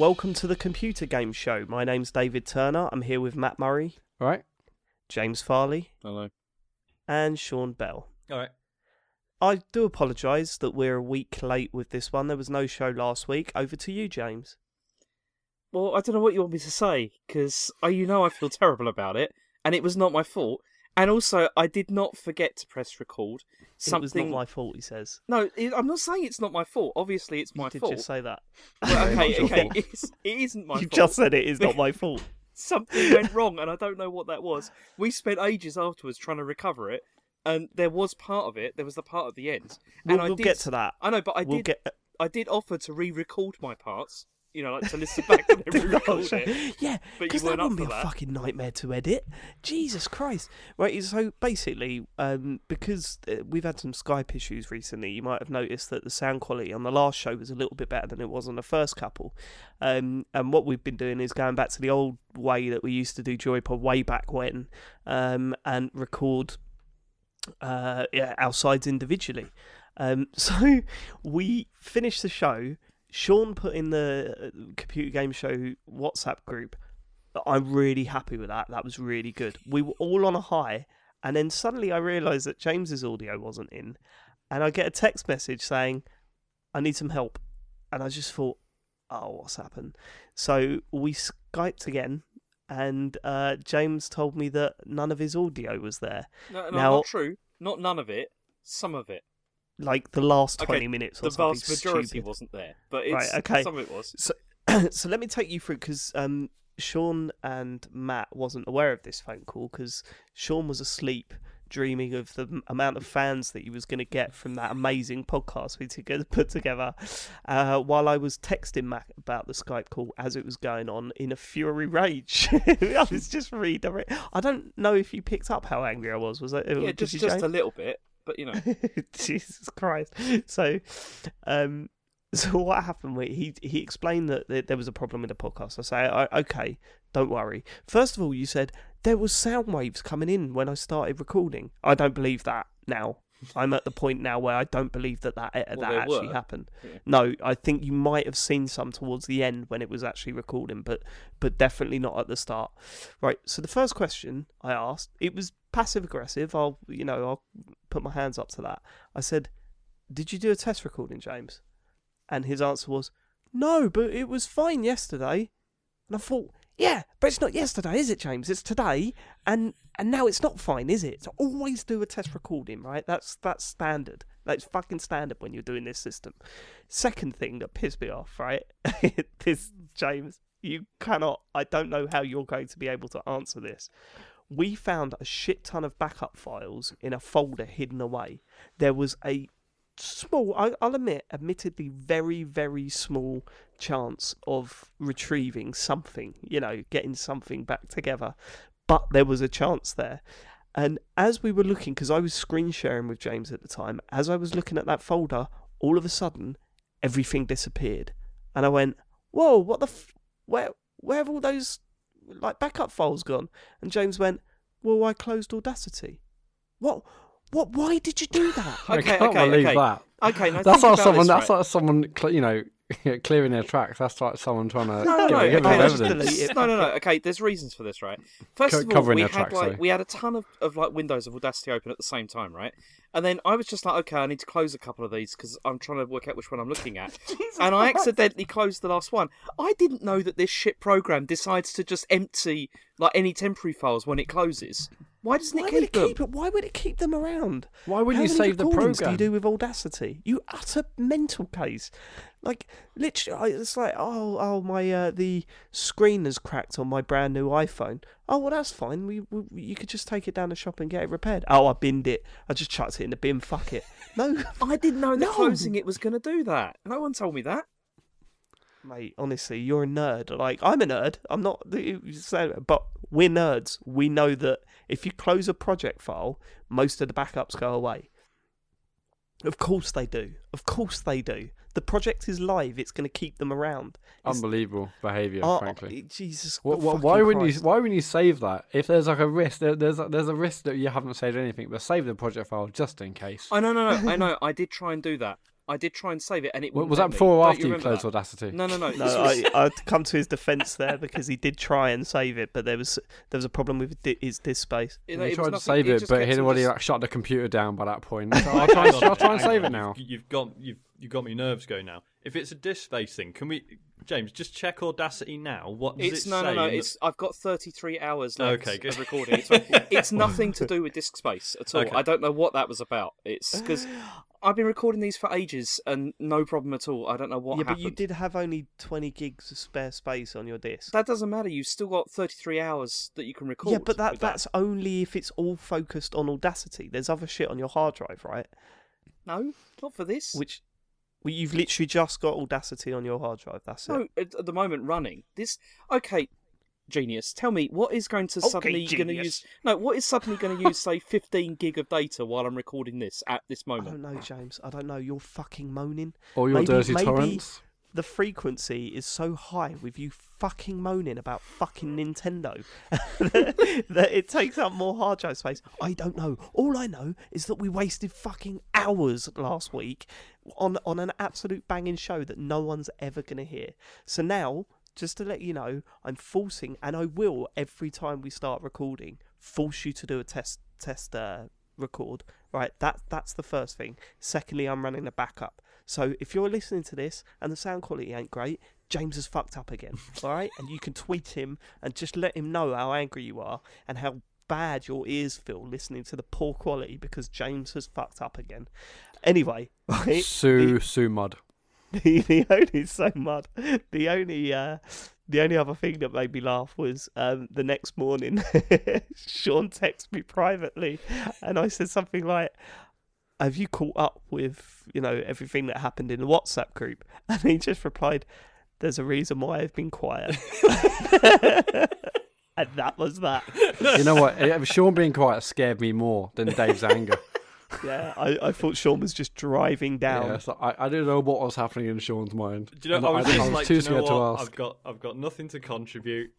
Hello and welcome to the Computer Game Show. My name's David Turner. I'm here with Matt Murray, All right. James Farley, Hello. and Sean Bell. All right. I do apologise that we're a week late with this one. There was no show last week. Over to you, James. Well, I don't know what you want me to say because uh, you know I feel terrible about it, and it was not my fault. And also, I did not forget to press record. Something It was not my fault, he says. No, it, I'm not saying it's not my fault. Obviously, it's my you did fault. just say that. Well, okay, okay, it's, it isn't my fault. you fault. just said it is not my fault. Something went wrong, and I don't know what that was. We spent ages afterwards trying to recover it, and there was part of it. There was the part at the end, We'll, and I we'll did. get to that. I know, but I we'll did. get. Uh, I did offer to re-record my parts. You know, like to listen back then re-record it. Yeah, because that wouldn't be for a fucking nightmare to edit. Jesus Christ! Right, so basically, um, because uh, we've had some Skype issues recently, you might have noticed that the sound quality on the last show was a little bit better than it was on the first couple. Um, and what we've been doing is going back to the old way that we used to do Joypod way back when, um, and record uh, yeah, our sides individually. Um, so we finished the show. Sean put in the uh, computer game show WhatsApp group. I'm really happy with that. That was really good. We were all on a high, and then suddenly I realised that James's audio wasn't in, and I get a text message saying, "I need some help," and I just thought, "Oh, what's happened?" So we skyped again, and uh, James told me that none of his audio was there. No, no, Now- not true. Not none of it. Some of it. Like the last Okay, twenty minutes or The something vast majority stupid. wasn't there, but it's, Right, okay. some of it was. So, so let me take you through because um, Sean and Matt wasn't aware of this phone call because Sean was asleep, dreaming of the amount of fans that he was going to get from that amazing podcast we together put together. Uh, while I was texting Matt about the Skype call as it was going on in a fury rage, I was just redirect. I don't know if you picked up how angry I was. Was it? Yeah, just just a little bit, but you know. Jesus Christ. So, um, so what happened? He he explained that there- was a problem with the podcast. I say, okay, don't worry. First of all, you said there was sound waves coming in when I started recording. I don't believe that now. I'm at the point now where I don't believe that that, that Well, actually were. happened. Yeah. No, I think you might have seen some towards the end when it was actually recording, but but definitely not at the start. Right. So the first question I asked, it was passive aggressive. I'll you know I'll put my hands up to that. I said, "Did you do a test recording, James?" And his answer was, "No, but it was fine yesterday." And I thought, "Yeah, but it's not yesterday, is it, James? It's today." And and now it's not fine, is it? So always do a test recording, right? That's that's standard. That's fucking standard when you're doing this system. Second thing that pissed me off, right? this James, you cannot. I don't know how you're going to be able to answer this. We found a shit ton of backup files in a folder hidden away. There was a small, I, I'll admit, admittedly, very, very small chance of retrieving something, you know, getting something back together. But there was a chance there. And as we were looking, because I was screen sharing with James at the time, as I was looking at that folder, all of a sudden, everything disappeared. And I went, whoa, what the, f- where, where have all those, like, backup files gone? And James went, well, I closed Audacity. What, what, why did you do that? I Okay, can't okay, believe okay. that. Okay, now That's think not someone. this, That's right? like someone. cl- You know, clearing their tracks. That's like someone trying to No, no, get, no. get Okay, of let's evidence. delete it. No, no, no. Okay, there's reasons for this, right? First Co- of all, we had tracks, like sorry. we had a ton of, of like windows of Audacity open at the same time, right? And then I was just like, okay, I need to close a couple of these because I'm trying to work out which one I'm looking at. and I accidentally closed the last one. I didn't know that this shit program decides to just empty like any temporary files when it closes. Why doesn't Why it keep it them? keep it? Why would it keep them around? Why wouldn't How you many save the recordings program? Do you do with Audacity? You utter mental case. Like literally, it's like oh oh my uh, the screen has cracked on my brand new iPhone. Oh well, that's fine. We, we you could just take it down the shop and get it repaired. Oh, I binned it. I just chucked it in the bin. Fuck it. No, I didn't know that No. closing it was going to do that. No one told me that. mate. Honestly, you're a nerd. Like I'm a nerd. I'm not. But we're nerds. We know that if you close a project file, most of the backups go away. Of course they do. Of course they do. The project is live. It's going to keep them around. It's- Unbelievable behaviour, Oh, ah, frankly. Jesus. Wh- wh- fucking why wouldn't you? Why wouldn't you save that? If there's like a risk, there, there's a, there's a risk that you haven't saved anything, but save the project file just in case. I know, no, no. I know. I did try and do that. I did try and save it, and it Was that let me. before or after you remember closed that? Audacity? No, no, no. No, this was- I, I'd come to his defence there because he did try and save it, but there was there was a problem with di- his disk space. you He know, it was tried to save it, just but he'd already just- like, shut the computer down by that point. So I'll try, and- I'll try and a minute, save it now. You've, you've got you've you've got me nerves going now. If it's a disk space thing, can we, James, just check Audacity now? What does It's it no, say no, no. in the- It's I've got 33 hours left Okay, good. of recording. It's, it's nothing to do with disk space at all. Okay. I don't know what that was about. It's because I've been recording these for ages and no problem at all. I don't know what yeah, happened. but you did have only twenty gigs of spare space on your disk. That doesn't matter. You've still got 33 hours that you can record. yeah, but that with that's only if it's all focused on Audacity. There's other shit on your hard drive, right? no, not for this. Which well, you've literally just got Audacity on your hard drive. That's it. no, at, at the moment running this. Okay, genius. Tell me what is going to Okay, suddenly going to use? No, what is suddenly going to use? Say 15 gig of data while I'm recording this at this moment. I don't know, James. I don't know. You're fucking moaning. All your Maybe- dirty maybe- torrents. The frequency is so high with you fucking moaning about fucking Nintendo that it takes up more hard drive space. I don't know. All I know is that we wasted fucking hours last week on on an absolute banging show that no one's ever gonna hear. So now, just to let you know, I'm forcing, and I will every time we start recording, force you to do a test test uh, record. Right, that that's the first thing. Secondly, I'm running a backup. So if you're listening to this and the sound quality ain't great, James has fucked up again. all right, and you can tweet him and just let him know how angry you are and how bad your ears feel listening to the poor quality because James has fucked up again. Anyway, right, Sue, Sue Mud. the, the only so mud. The only uh, the only other thing that made me laugh was um, the next morning. Sean texted me privately, and I said something like, "Have you caught up with you know everything that happened in the WhatsApp group?" And he just replied, "There's a reason why I've been quiet." and that was that. You know what? Eh, Sean being quiet scared me more than Dave's anger. Yeah, I, I thought Sean was just driving down. Yeah, so I, I didn't know what was happening in Sean's mind. Do you know? And I was I, just was like, too do you know scared what? to ask. I've got, I've got nothing to contribute.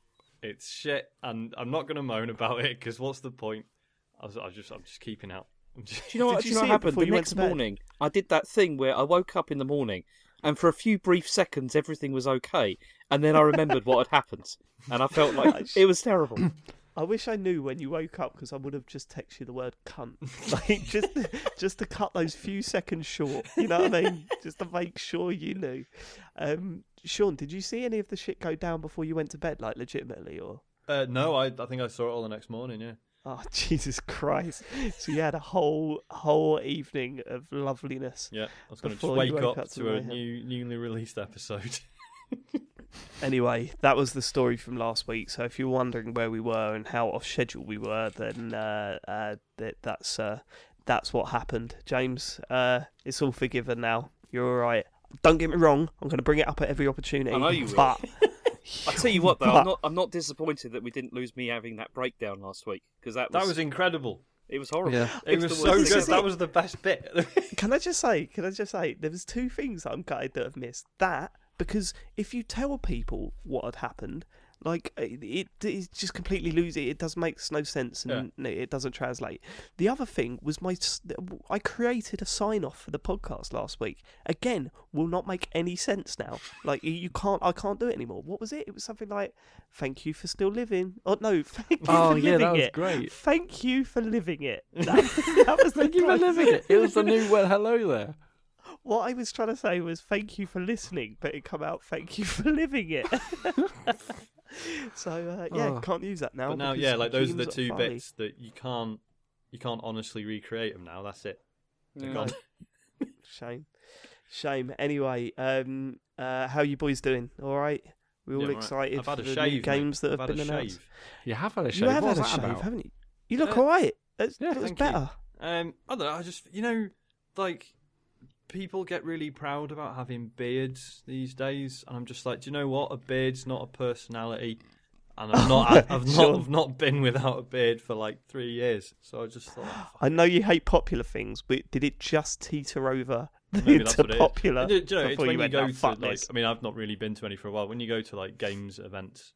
It's shit, and I'm not going to moan about it because what's the point? I was, I was just, I'm just keeping out. I'm just, Do you know what? you do you know what happened? The next morning, I did that thing where I woke up in the morning, and for a few brief seconds, everything was okay, and then I remembered what had happened, and I felt like it was terrible. I wish I knew when you woke up because I would have just texted you the word cunt, like just just to cut those few seconds short. You know what I mean? Just to make sure you knew. Um, Sean, did you see any of the shit go down before you went to bed, like legitimately, or? uh, no, I, I think I saw it all the next morning. Yeah. Oh Jesus Christ! So you had a whole whole evening of loveliness. Yeah, I was going to you wake up up to to a new, newly released episode. Anyway, that was the story from last week. So if you're wondering where we were and how off schedule we were, then uh, uh, that, that's uh, that's what happened. James, uh, it's all forgiven now. You're all right. Don't get me wrong. I'm going to bring it up at every opportunity. I know you will. But I tell you what, though, But- I'm not, I'm not disappointed that we didn't lose me having that breakdown last week because that was, that was incredible. it was horrible. Yeah. It It's was the so good. thing. That was the best bit. can I just say? Can I just say? There was two things I'm gutted that I've missed. That because if you tell people what had happened, like uh, it, it, it just completely lose it. It does makes no sense and it doesn't translate. The other thing was my I created a sign off for the podcast last week. Again, will not make any sense now. Like you- you can't, I can't do it anymore. What was it? It was something like, "Thank you for still living." Oh no, thank you Oh, for yeah, living that was it. great. Thank you for living it. That, that was Thank you for living it. It was the new well, hello there. what I was trying to say was thank you for listening, but it come out thank you for living it. so uh, yeah, Oh. can't use that now. but now, yeah, like those are the two Farley- bits that you can't, you can't honestly recreate them now. That's it. They're Yeah. gone. Shame, shame. Anyway, um, uh, how you boys doing? All right. We all Yeah, right. excited I've had for a the shave, new mate. games that I've have been a announced. shave. You have had a shave. You have What had a shave, about? haven't you? You look Uh, all right. That's, yeah, that's thank you. better. Um, I don't know. I just, you know, like people get really proud about having beards these days, and I'm just like, do you know what? A beard's not a personality, and I've not, I've not, Sure. I've not been without a beard for like three years. So I just thought, oh, I know you hate popular things, but did it just teeter over Maybe that's into popular do- do you know, it's when you you go oh, to like, this"? I mean, I've not really been to any for a while. When you go to like games events,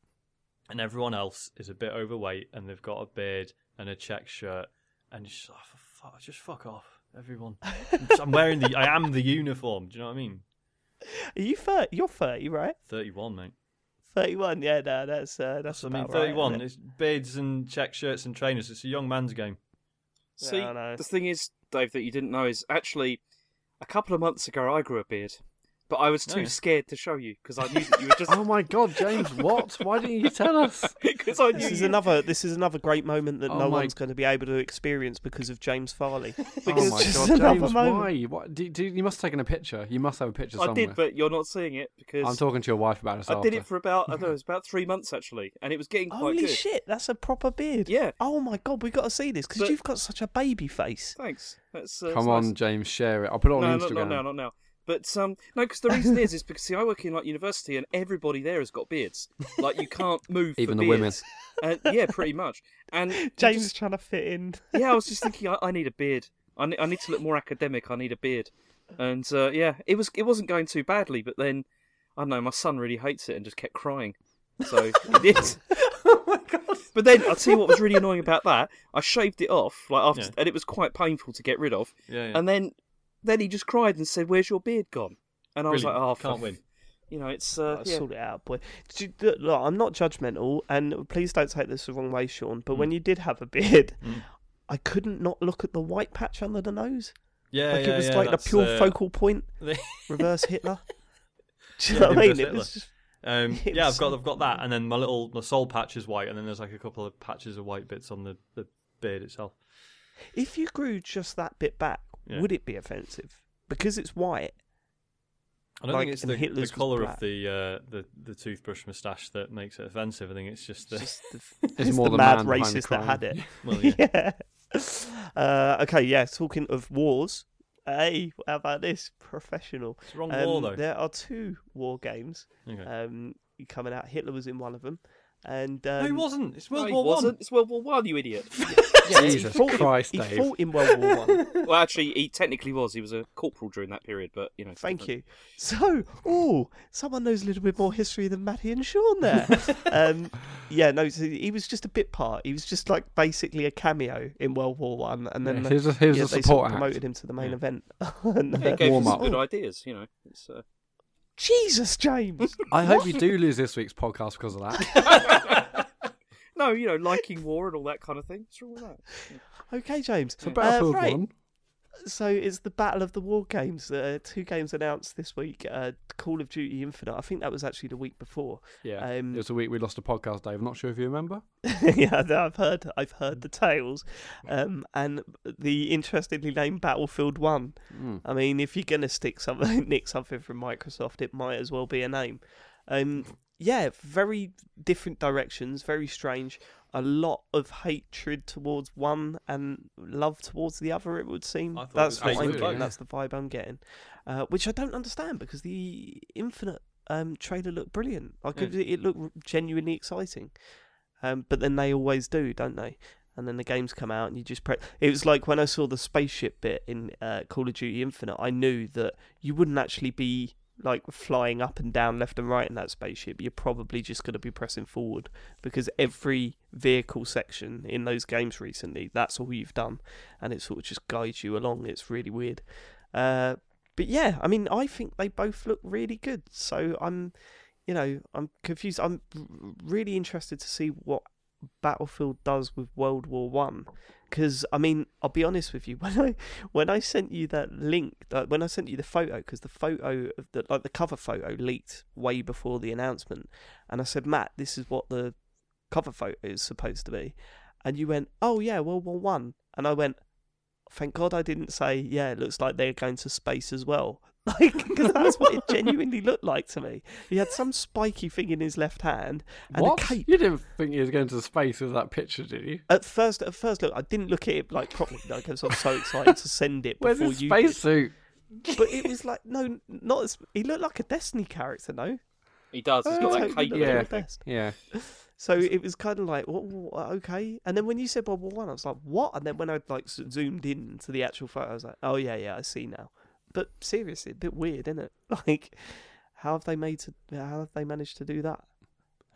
and everyone else is a bit overweight and they've got a beard and a check shirt, and you just, oh, fuck, just fuck off. Everyone. I'm wearing the. I am the uniform. Do you know what I mean? Are you 30? You're 30, right? Thirty-one, mate. 31, yeah, no, that's uh, that's. I mean, about right, thirty-one. it? it's beards and check shirts and trainers. It's a young man's game. See, I know. the thing is, Dave, that you didn't know is actually a couple of months ago I grew a beard, but I was too yeah. scared to show you because I knew that you were just Oh my God, James! What? Why didn't you tell us? because I knew This is you. another. This is another great moment that Oh no my- one's going to be able to experience because of James Farley. oh my God, James! moment. Why? What? Do, do, you must have taken a picture. You must have a picture I somewhere. did, but you're not seeing it because I'm talking to your wife about it. I did it for about I don't know, it was about three months actually, and it was getting quite Holy good. shit, that's a proper beard. Yeah, Oh my god, we got to see this because But- you've got such a baby face. thanks. That's uh, Come on, nice. James, share it. I'll put it on no, Instagram. not, not now, not now. But um, no, because the reason is, is because see, I work in like university, and everybody there has got beards. Like you can't move. for Even the women. beards. And yeah, pretty much. And James just- trying to fit in. yeah, I was just thinking, I, I need a beard. I need, I need to look more academic. I need a beard. And uh, yeah, it was it wasn't going too badly, but then I don't know, my son really hates it and just kept crying. So he did. oh my god. But then I'll tell you what was really annoying about that. I shaved it off, like after, Yeah. and it was quite painful to get rid of. Yeah, yeah. And then then he just cried and said, "Where's your beard gone?" And I was like, "Oh, Can't for- win. You know, it's uh, I'll yeah. sort it out, boy. Did you, look, look, I'm not judgmental, and please don't take this the wrong way, Sean. But Mm. when you did have a beard, Mm. I couldn't not look at the white patch under the nose. Yeah, like yeah, it was yeah, like the pure uh, focal point, the- reverse Hitler. Do you Yeah, know what I mean? reverse It Hitler. was just, Um, It yeah, was I've got so I've got that, and then my little my soul patch is white, and then there's like a couple of patches of white bits on the, the beard itself. if you grew just that bit back, Yeah. would it be offensive? Because it's white. I don't Like, think it's the, the Hitler's was color of the uh, the the toothbrush moustache that makes it offensive. I think it's just the Just the, It's it's more the the mad man the racist that had it. well, yeah. yeah. Uh, okay, yeah. Talking of wars, hey, how about this? Professional. It's wrong Um, war though. There are two war games Okay. um, coming out. Hitler was in one of them, and no, um, he wasn't. It's World he War. One. It's World War One, you idiot. Yeah, he Jesus fought in- Christ, he fought in World War One. well, actually, he technically was. He was a corporal during that period, but you know. Thank different. you. So, oh, someone knows a little bit more history than Matty and Sean there. um, yeah, no, so he was just a bit part. He was just like basically a cameo in World War One, and then Yeah, he was a, he was yeah, a they support sort of act. promoted him to the main Yeah. event. And, It uh, gave Warm us up. some good ideas, you know. It's, uh... Jesus, James. I hope you do lose this week's podcast because of that. No, you know, liking war and all that kind of thing. What's wrong with that? okay, James. So Uh, Battlefield right. one. So it's the Battle of the War games. Uh, two games announced this week. Uh, Call of Duty Infinite. I think that was actually the week before. Yeah, Um, it was a week we lost a podcast, Dave. I'm not sure if you remember. yeah, no, I've heard. I've heard the tales. Um, and the interestingly named Battlefield One. Mm. I mean, if you're gonna stick something, nick something from Microsoft, it might as well be a name. Um, yeah, very different directions. Very strange. A lot of hatred towards one and love towards the other. It would seem. That's what I'm getting. yeah. That's the vibe I'm getting. Uh, which I don't understand because the Infinite um, trailer looked brilliant. Like Yeah. it, it looked genuinely exciting. Um, but then they always do, don't they? And then the games come out, and you just press. It was like when I saw the spaceship bit in uh, Call of Duty Infinite. I knew that you wouldn't actually be like flying up and down, left and right in that spaceship. You're probably just going to be pressing forward because every vehicle section in those games recently, that's all you've done, and it sort of just guides you along. It's really weird. Uh, but yeah, I mean, I think they both look really good. So I'm, you know, I'm confused. I'm really interested to see what Battlefield does with World War One. Because I mean, I'll be honest with you. When I when I sent you that link, uh, when I sent you the photo, because the photo of the like the cover photo leaked way before the announcement, and I said, Matt, this is what the cover photo is supposed to be, and you went, Oh yeah, World War One, and I went, Thank God I didn't say, Yeah, it looks like they're going to space as well. Like, because that's what it genuinely looked like to me. He had some spiky thing in his left hand and what? a cape. You didn't think he was going to space with that picture, did you? At first, at first look, I didn't look at it like properly. Like I was so excited to send it Where's before his you. did. spacesuit? But it was like no, not as he looked like a Destiny character, no. He does. He's got oh, He that totally cape. looked Yeah. like Yeah. So it was kind of like, what, what, okay. And then when you said World War One, I, was like, what? And then when I like zoomed in to the actual photo, I was like, oh yeah, yeah, I see now. But seriously, a bit weird, isn't it? Like, how have they made to? How have they managed to do that?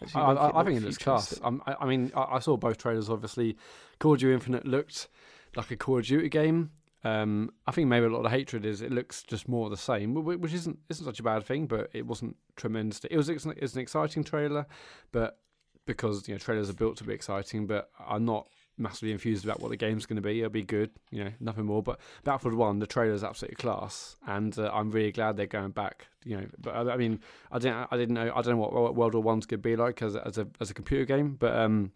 Actually I, make I, I think it looks class. Um, I, I mean, I, I saw both trailers. Obviously, Call of Duty Infinite looked like a Call of Duty game. Um, I think maybe a lot of hatred is it looks just more the same, which isn't isn't such a bad thing. But it wasn't tremendous. It was it's an, it's an exciting trailer, but because you know trailers are built to be exciting, but I'm not massively infused about what the game's going to be. It'll be good, you know, nothing more. But Battlefield One, the trailer's absolutely class, and uh, I'm really glad they're going back. You know, but I, I mean, I didn't I didn't know I don't know what, what World War One's going to be like as as a as a computer game, but um,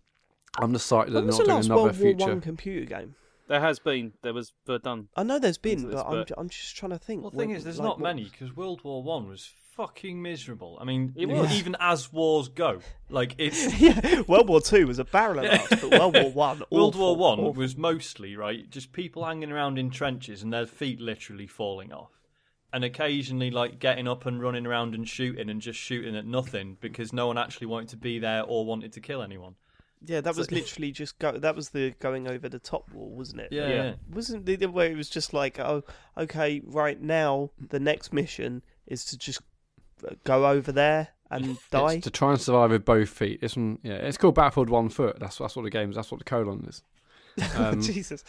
I'm just excited that they're not the doing another World War future. One computer game? There has been. There was Verdun. I know there's been, Into this, but I'm, I'm just trying to think. Well, the thing when- is, there's like, not what- many because World War One was fucking miserable. I mean, even as wars go, like it's yeah, World War Two was a barrel of laughs, but World War One, World War One awful. was mostly right, just people hanging around in trenches and their feet literally falling off, and occasionally like getting up and running around and shooting and just shooting at nothing because no one actually wanted to be there or wanted to kill anyone. Yeah, that was literally just go. That was the going over the top wall, wasn't it? Yeah, Yeah. yeah. Wasn't the, way it was just like, oh, okay, right now the next mission is to just go over there and die. It's to try and survive with both feet. It's one, yeah, it's called Battlefield One Foot. That's that's what the game is. That's what the colon is. Um, Jesus.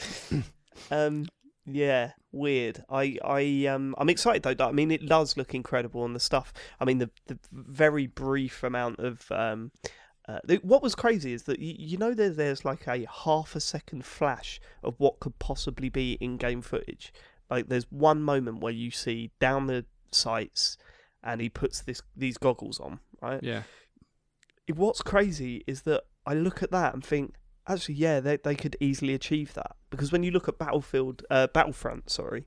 um. Yeah. Weird. I. I. Um. I'm excited though. I mean, it does look incredible and the stuff. I mean, the the very brief amount of um. Uh, what was crazy is that you, you know there, there's like a half a second flash of what could possibly be in-game footage. Like there's one moment where you see down the sights, and he puts this these goggles on, right? yeah, what's crazy is that I look at that and think, actually, yeah, they they could easily achieve that because when you look at Battlefield, uh, Battlefront, sorry,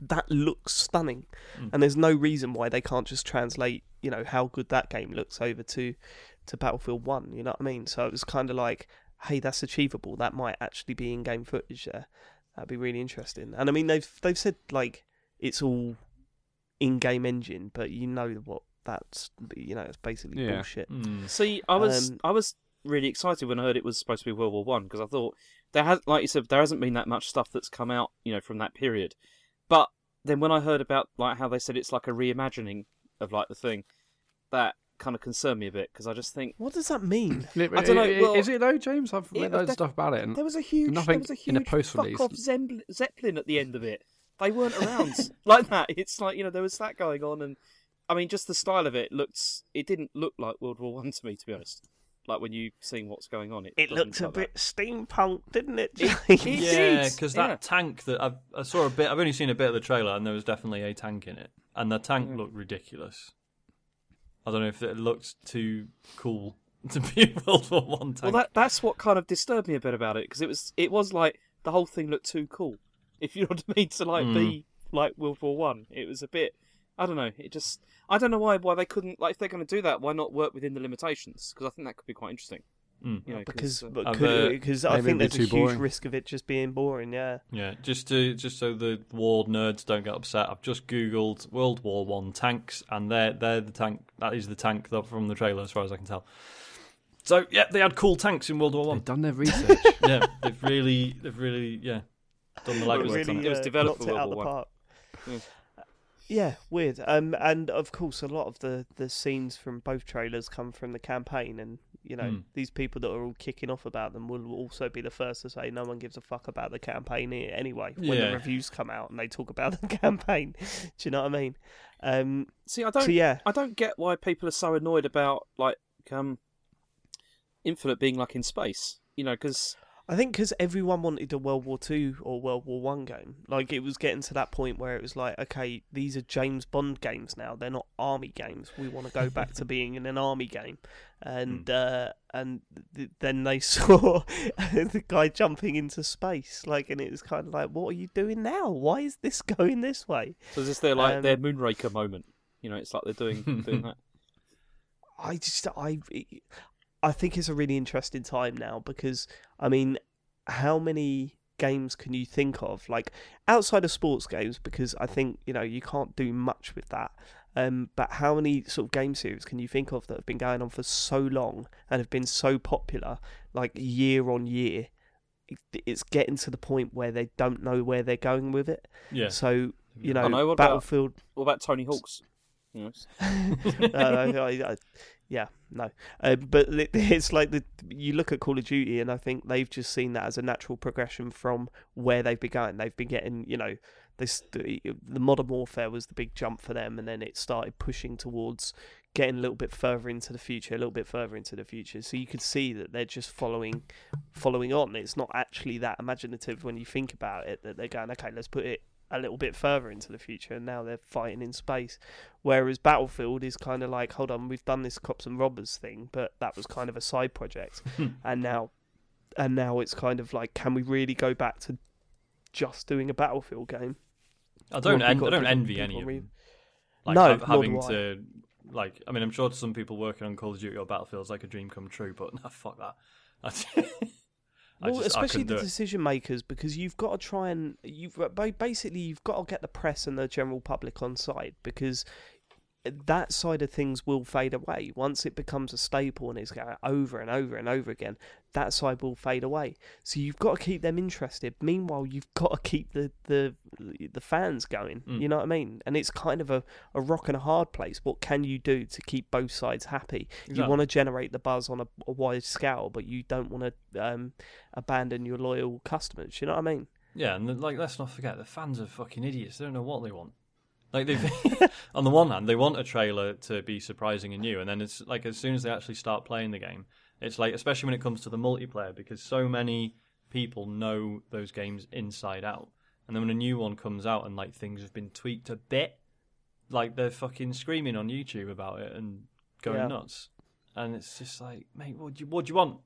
that looks stunning, Mm. and there's no reason why they can't just translate, you know, how good that game looks over to to Battlefield One. You know what I mean? So it was kind of like, hey, that's achievable. That might actually be in-game footage there. That'd be really interesting. And I mean, they've they've said like it's all in-game engine, but you know what that's you know it's basically Yeah. bullshit. Mm. See, I was Um, I was really excited when I heard it was supposed to be World War One because I thought there has, like you said, there hasn't been that much stuff that's come out, you know, from that period. But then when I heard about like how they said it's like a reimagining of like the thing, that kind of concerned me a bit because I just think What does that mean? I don't know, well- is it though, James? I've Yeah, read loads that- of stuff about it. And there was a huge, Nothing there was a huge in a post fuck release. off Zeppelin at the end of it. They weren't around like that. It's like you know there was that going on, and I mean just the style of it looks. It didn't look like World War One to me, to be honest. Like when you seeing what's going on, it It doesn't looked a look like bit steampunk, didn't it? It- it- Yeah, did, because yeah. that tank that I've, I saw a bit. I've only seen a bit of the trailer, and there was definitely a tank in it, and the tank looked ridiculous. I don't know if it looked too cool to be a World War One tank. Well, that that's what kind of disturbed me a bit about it because it was it was like the whole thing looked too cool. If you know what I mean, to like be like World War One, it was a bit. I don't know. It just I don't know why why they couldn't like if they're going to do that, why not work within the limitations? Because I think that could be quite interesting. Mm. You know, because uh, I've, uh, because I think it'd there's a too huge boring. risk of it just being boring. Yeah. Yeah, just to just so the war nerds don't get upset, I've just googled World War One tanks, and they're they're the tank. That is the tank from the trailer, as far as I can tell. So yeah, they had cool tanks in World War they've One. done their research. yeah, they've really they've really yeah done the Well, it legwork was on really, it. It was developed for out World the War One. park. Yeah. Yeah, weird. Um, and of course, a lot of the, the scenes from both trailers come from the campaign, and you know Hmm. these people that are all kicking off about them will also be the first to say no one gives a fuck about the campaign anyway. When Yeah. the reviews come out and they talk about the campaign, do you know what I mean? Um, See, I don't so yeah, I don't get why people are so annoyed about like um Infinite being like in space. You know, because I think because everyone wanted a World War Two or World War One game, like it was getting to that point where it was like, okay, these are James Bond games now; they're not army games. We want to go back to being in an army game, and uh, and th- then they saw the guy jumping into space, like, and it was kind of like, what are you doing now? Why is this going this way? so is this their like Um, their Moonraker moment? You know, it's like they're doing doing that. I just I I think it's a really interesting time now because I mean, how many games can you think of like outside of sports games? Because I think you know you can't do much with that. Um, but how many sort of game series can you think of that have been going on for so long and have been so popular, like year on year? It's getting to the point where they don't know where they're going with it. Yeah, So you know, know, what about- Battlefield What about Tony Hawk's? You know, I, I, Yeah, no. Uh, but it's like the you look at Call of Duty, and I think they've just seen that as a natural progression from where they've been going. They've been getting, you know, this the, the modern warfare was the big jump for them, and then it started pushing towards getting a little bit further into the future, a little bit further into the future. So you could see that they're just following, following on. It's not actually that imaginative when you think about it. That they're going, okay, let's put it a little bit further into the future, and now they're fighting in space. Whereas Battlefield is kind of like, hold on, we've done this cops and robbers thing, but that was kind of a side project, and now, and now it's kind of like, can we really go back to just doing a Battlefield game? I don't. En- I don't envy any of them. Like No, hav- having do I. to, like, I mean, I'm sure to some people working on Call of Duty or Battlefield's like a dream come true, but no, fuck that. Well, just, especially the decision makers, because you've got to try and you've basically you've got to get the press and the general public on side because that side of things will fade away once it becomes a staple and it's going over and over and over again. That side will fade away. So you've got to keep them interested. Meanwhile, you've got to keep the the the fans going. Mm. You know what I mean? And it's kind of a, a rock and a hard place. What can you do to keep both sides happy? You want to generate the buzz on a, a wide scale, but you don't want to um, abandon your loyal customers. You know what I mean? Yeah, and then, like, let's not forget the fans are fucking idiots. They don't know what they want. Like they, on the one hand, they want a trailer to be surprising and new, and then it's like as soon as they actually start playing the game, it's like especially when it comes to the multiplayer because so many people know those games inside out, and then when a new one comes out and like things have been tweaked a bit, like they're fucking screaming on YouTube about it and going Yeah. nuts, and it's just like, mate, what do you what do you want?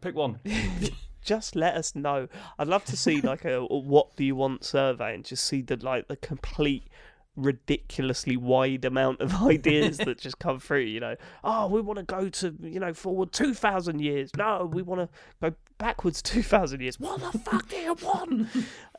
Pick one. just let us know. I'd love to see like a, a what do you want survey and just see the like the complete ridiculously wide amount of ideas that just come through you know oh we want to go to you know forward 2000 years no we want to go backwards 2000 years what the fuck do you want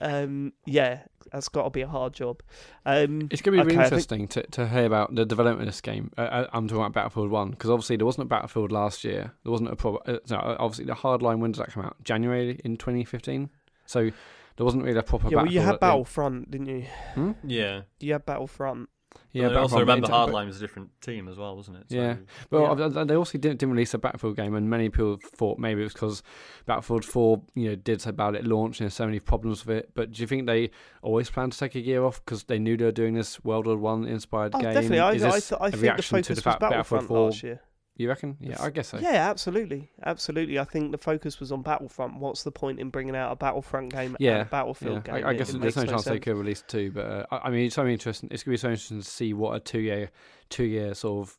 um yeah that's got to be a hard job um It's going to be really okay, think- interesting to, to hear about the development of this game. Uh, I- I'm talking about Battlefield 1, because obviously there wasn't a Battlefield last year. There wasn't a proper. Uh, no, obviously, the Hardline, when did that come out? January in 2015? So there wasn't really a proper yeah well you had at the- Battlefront didn't you Hmm? Yeah, you had Battlefront Yeah, And I also remember but Hardline was a different team as well, wasn't it? Yeah. So- Well, Yeah. uh, they also didn't, didn't release a Battlefield game, and many people thought maybe it was because Battlefield 4, you know, did so bad at launch and there's so many problems with it. But do you think they always planned to take a year off because they knew they were doing this World War One inspired oh game? definitely I, Is I, this th- I a think the focus to the was fact Battlefield Battlefront 4? last year You reckon? Yeah, I guess so. Yeah, absolutely, absolutely. I think the focus was on Battlefront. What's the point in bringing out a Battlefront game and Yeah, a Battlefield Yeah, game? I, I guess it there's no chance they sense. could release two, but uh, I, I mean, it's so interesting. It's gonna be so interesting to see what a two year, two year sort of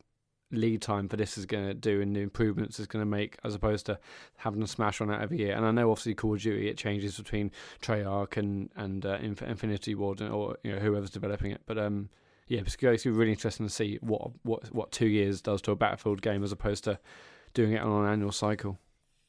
lead time for this is going to do and the improvements it's going to make as opposed to having to smash on out every year. And I know obviously Call of Duty it changes between Treyarch and and uh, Infinity Ward or you know whoever's developing it, but um. Yeah, it's going to be really interesting to see what what what two years does to a Battlefield game as opposed to doing it on an annual cycle.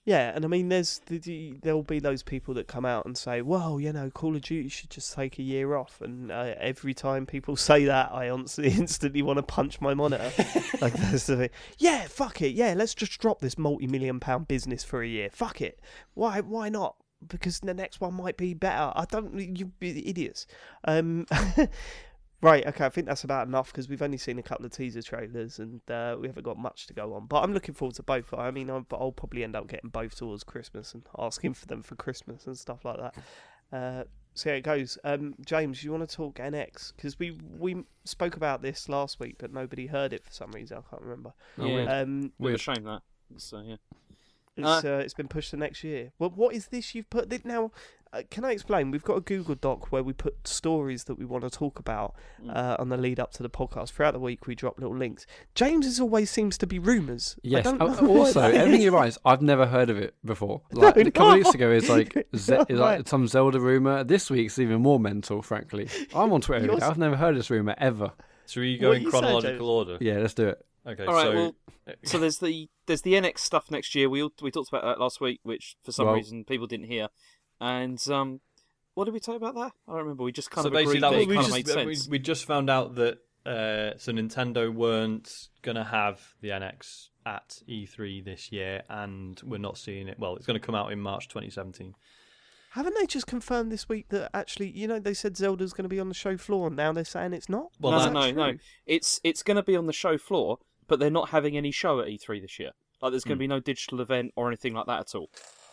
Yeah, and I mean, there's the, the, there'll be those people that come out and say, "Well, you know, Call of Duty should just take a year off." And uh, every time people say that, I honestly instantly want to punch my monitor. like that's the thing. Yeah, fuck it. Yeah, let's just drop this multi-million pound business for a year. Fuck it. Why? Why not? Because the next one might be better. I don't. You be idiots. Um. Right, okay, I think that's about enough because we've only seen a couple of teaser trailers and uh, we haven't got much to go on. But I'm looking forward to both. I mean, I'll, I'll probably end up getting both towards Christmas and asking for them for Christmas and stuff like that. Uh, so yeah, it goes. Um, James, you want to talk NX because we we spoke about this last week, but nobody heard it for some reason. I can't remember. Oh, Yeah. weird. Um, Bit of a Weird. shame that. So yeah. it's uh, it's been pushed to next year. Well, what is this you've put now? Uh, can I explain? We've got a Google Doc where we put stories that we want to talk about Mm. uh, on the lead up to the podcast. Throughout the week, we drop little links. James's always seems to be rumours. I Yes. don't Oh, know also, everything you write, is- I've never heard of it before. Like No, a couple of weeks ago, it's like Ze- No it's like way. some Zelda rumor. This week's even more mental, frankly. I'm on Twitter. every day. Yours- I've never heard this rumor ever. Should we go What in you chronological James? order? Yeah, let's do it. Okay. All right. so, well, so there's the there's the NX stuff next year. We all, we talked about that last week, which for some Well- reason people didn't hear. And um, what did we talk about that? I don't remember. We just kind so of basically, agreed that that was it we kind just, of made we, sense. we just found out that uh, so Nintendo weren't gonna have the NX at E3 this year, and we're not seeing it. Well, it's going to come out in March 2017. Haven't they just confirmed this week that actually, you know, they said Zelda's going to be on the show floor, and now they're saying it's not? Well, no, no, no, no. It's it's going to be on the show floor, but they're not having any show at E3 this year. Like, there's going to Hmm. be no digital event or anything like that at all.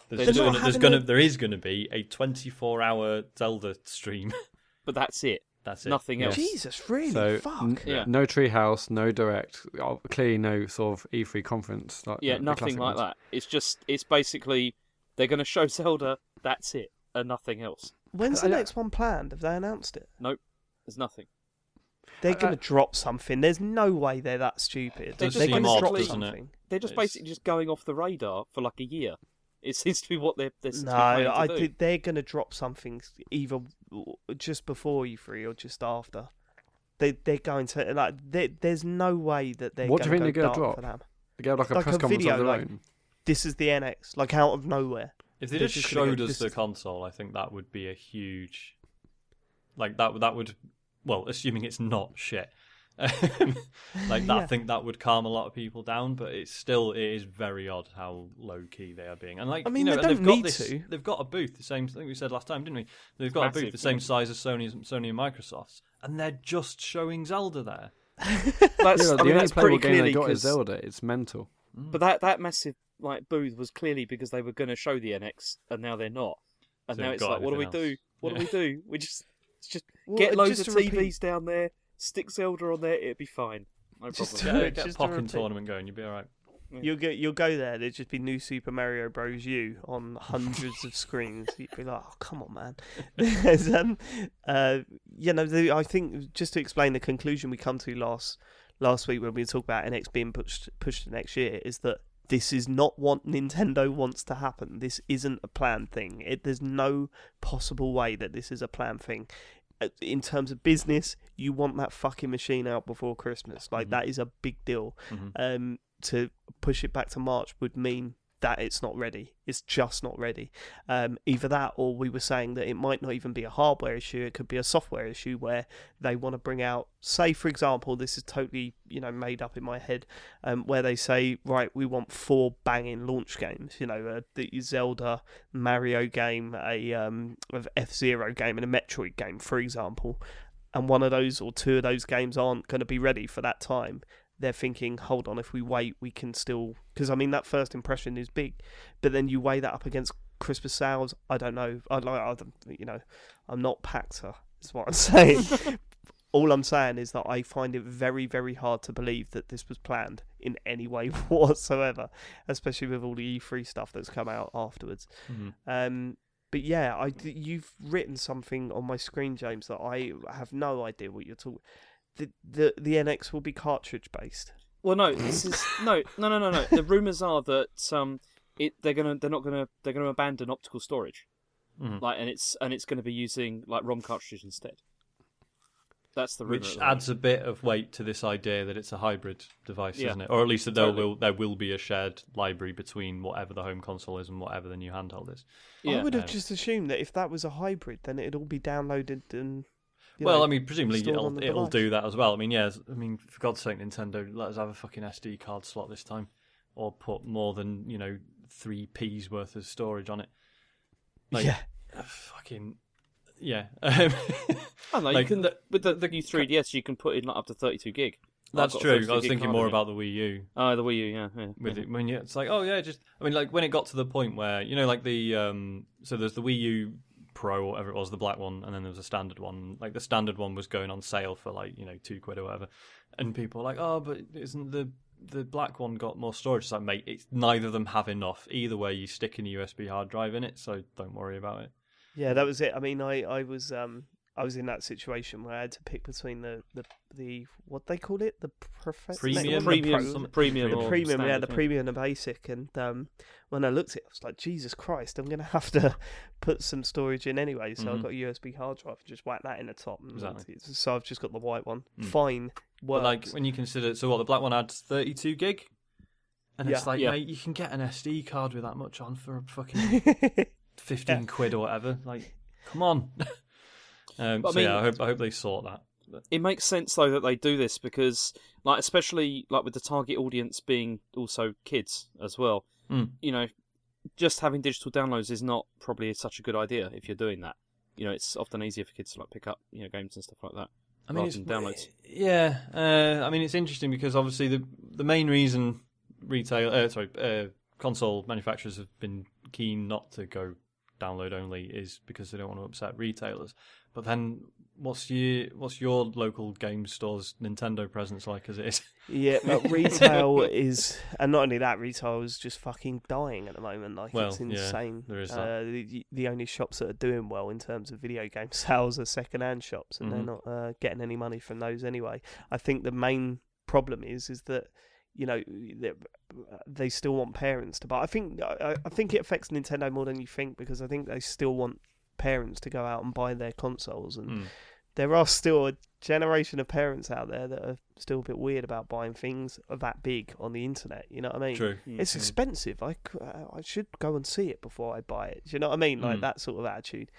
There's, They're just not gonna, there's gonna, a- there is going to be a 24 hour Zelda stream. But that's it. That's it. Nothing else. Jesus, really? So Fuck. n- Yeah. no treehouse, no direct, oh, clearly no sort of E3 conference. Like Yeah, the- the nothing classic like ones. that. It's just, it's basically they're going to show Zelda. That's it, and nothing else. When's the I next one planned? Have they announced it? Nope. There's nothing. They're I- going to drop something. There's no way they're that stupid. They're just They're going to drop odd, something. They're just basically just going off the radar for like a year. It seems to be what they're. they're No, to I do. think they're going to drop something either just before E3 or just after. They they're going to like. They, there's no way that they're. What do you gonna think go they're gonna drop? For them. They get like a Like press a conference video, of their like- own. This is the NX, like out of nowhere. If they They're just just showed go, us the is-" console, I think that would be a huge, like that. That would, well, assuming it's not shit, Um, like that. Yeah. I think that would calm a lot of people down. But it's still, it is very odd how low key they are being. And like, I mean, you know, they don't they've got need this. to. They've got a booth, the same thing we said last time, didn't we? They've got a booth the same yeah. size as Sony, Sony and Microsoft's, and they're just showing Zelda there. That's, Yeah, I the mean, only that's playable pretty game clearly they got is 'cause- Zelda. It's mental. Mm. But that that massive like booth was clearly because they were going to show the NX, and now they're not. And So now you've it's got like, what do we everything do? What Yeah. do we do? We just just Well, get uh, loads just of TVs repeat- down there, stick Zelda on there, it'd be fine. No Just problem. to- Get, get a just to Pokken repeat- tournament going, you'll be all right. You'll get you'll go there. There'd just be new Super Mario Bros. U on hundreds of screens. You'd be like, oh come on, man. There's, um, uh, you know, the, I think just to explain the conclusion we come to last last week when we talked about NX being pushed pushed to next year is that this is not what Nintendo wants to happen. This isn't a planned thing. It, there's no possible way that this is a planned thing. Uh, In terms of business, you want that fucking machine out before Christmas. Like Mhm. that is a big deal Mhm. um, to push it back to March would mean that it's not ready. It's just not ready. Um, either that, or we were saying that it might not even be a hardware issue. It could be a software issue where they want to bring out, say, for example, this is totally you know made up in my head, um, where they say, right, we want four banging launch games. You know, uh, the Zelda, Mario game, a um, F Zero game, and a Metroid game, for example. And one of those or two of those games aren't going to be ready for that time they're thinking, hold on, if we wait, we can still. Because I mean, that first impression is big, but then you weigh that up against Christmas sales. I don't know. I like, I don't, you know, I'm not Pachter. Is what I'm saying. All I'm saying is that I find it very, very hard to believe that this was planned in any way whatsoever, especially with all the E3 stuff that's come out afterwards. Mhm. Um, but yeah, I you've written something on my screen, James, that I have no idea what you're talking. The the the NX will be cartridge based. Well, no, this is no, no, no, no, no. The rumors are that um, it they're gonna they're not gonna they're gonna abandon optical storage, Mhm. like, and it's and it's gonna be using like ROM cartridges instead. That's the rumor. Which at moment. adds a bit of weight to this idea that it's a hybrid device, Yeah. isn't it? Or at least that there Totally. will there will be a shared library between whatever the home console is and whatever the new handheld is. Yeah. I would have Um, just assumed that if that was a hybrid, then it'd all be downloaded and. You well, know, I mean, presumably it'll, it'll do that as well. I mean, yeah. I mean, for God's sake, Nintendo, let us have a fucking SD card slot this time, or put more than you know three p's worth of storage on it. Like, yeah, Fucking yeah. Um, I know like, you can the- with the, the new 3DS you can put in like up to 32 gig. That's I've got a true. I was thinking more about the Wii U. Oh, the Wii U, yeah, yeah. with yeah. it when you it's like oh yeah just I mean like when it got to the point where you know like the um so there's the Wii U Pro or whatever it was the black one and then there was a standard one. Like the standard one was going on sale for like you know two quid or whatever. And people were like oh but isn't the the black one got more storage? It's like mate it's neither of them have enough. Either way you stick in a USB hard drive in it so don't worry about it. Yeah, that was it. I mean, I I was um I was in that situation where I had to pick between the the, the what they call it the prof- Premium? the premium, pro- some- premium, the or premium, yeah, standard, the premium and the basic. And um, when I looked at it, I was like, Jesus Christ, I'm going to have to put some storage in anyway. So I've Mhm. got a USB hard drive, just whack that in the top. and Exactly. So I've just got the white one. Mm. Fine, but like when you consider so what the black one had 32 gig and it's like Yeah. mate you can get an SD card with that much on for a fucking 15 quid or whatever. Like, come on. um, But I so yeah, mean- I hope, I hope they sort that. it makes sense though that they do this because like especially like with the target audience being also kids as well Mm. you know just having digital downloads is not probably such a good idea if you're doing that you know it's often easier for kids to like pick up you know games and stuff like that I mean, rather it's, than downloads yeah. Uh, I mean, it's interesting because obviously the the main reason retail, uh, sorry, uh, console manufacturers have been keen not to go download only is because they don't want to upset retailers. But then, what's your what's your local game store's Nintendo presence like as it is? Yeah, but retail is, and not only that, retail is just fucking dying at the moment. Like Well, it's yeah, insane. there is uh. The, the only shops that are doing well in terms of video game sales are second-hand shops, and Mhm. they're not uh, getting any money from those anyway. I think the main problem is is that you know they- they still want parents to buy. I think I, I think it affects Nintendo more than you think because I think they still want parents to go out and buy their consoles and Mm. there are still a generation of parents out there that are still a bit weird about buying things that big on the internet. You know what I mean? True. It's expensive. I, c- uh, I should go and see it before I buy it. Do you know what I mean? Like Mm. that sort of attitude,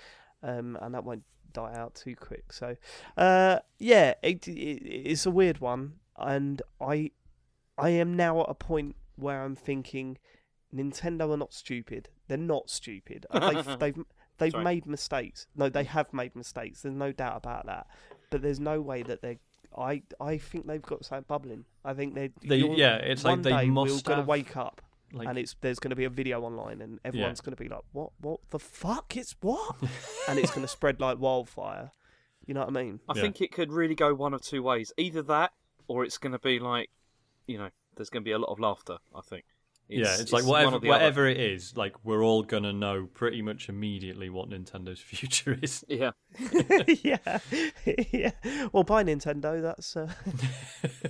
um, and that won't die out too quick. So, uh, yeah, it, it, it's a weird one, and I, I am now at a point where I'm thinking, Nintendo are not stupid. They're not stupid. They've they've they've Sorry. made mistakes. No, they have made mistakes. There's no doubt about that. But there's no way that they're. I I think they've got something bubbling. I think they. They, yeah, it's one like they day we're gonna wake up like, and it's there's going to be a video online and everyone's going to be like, "What? What the fuck? It's what?" and it's going to spread like wildfire. You know what I mean? I Yeah. think it could really go one of two ways. Either that, or it's going to be like, you know, there's going to be a lot of laughter. I think. yeah, it's, like one whatever other. whatever it is, like we're all gonna know pretty much immediately what Nintendo's future is. Yeah, yeah, yeah. Well, buy Nintendo. That's uh,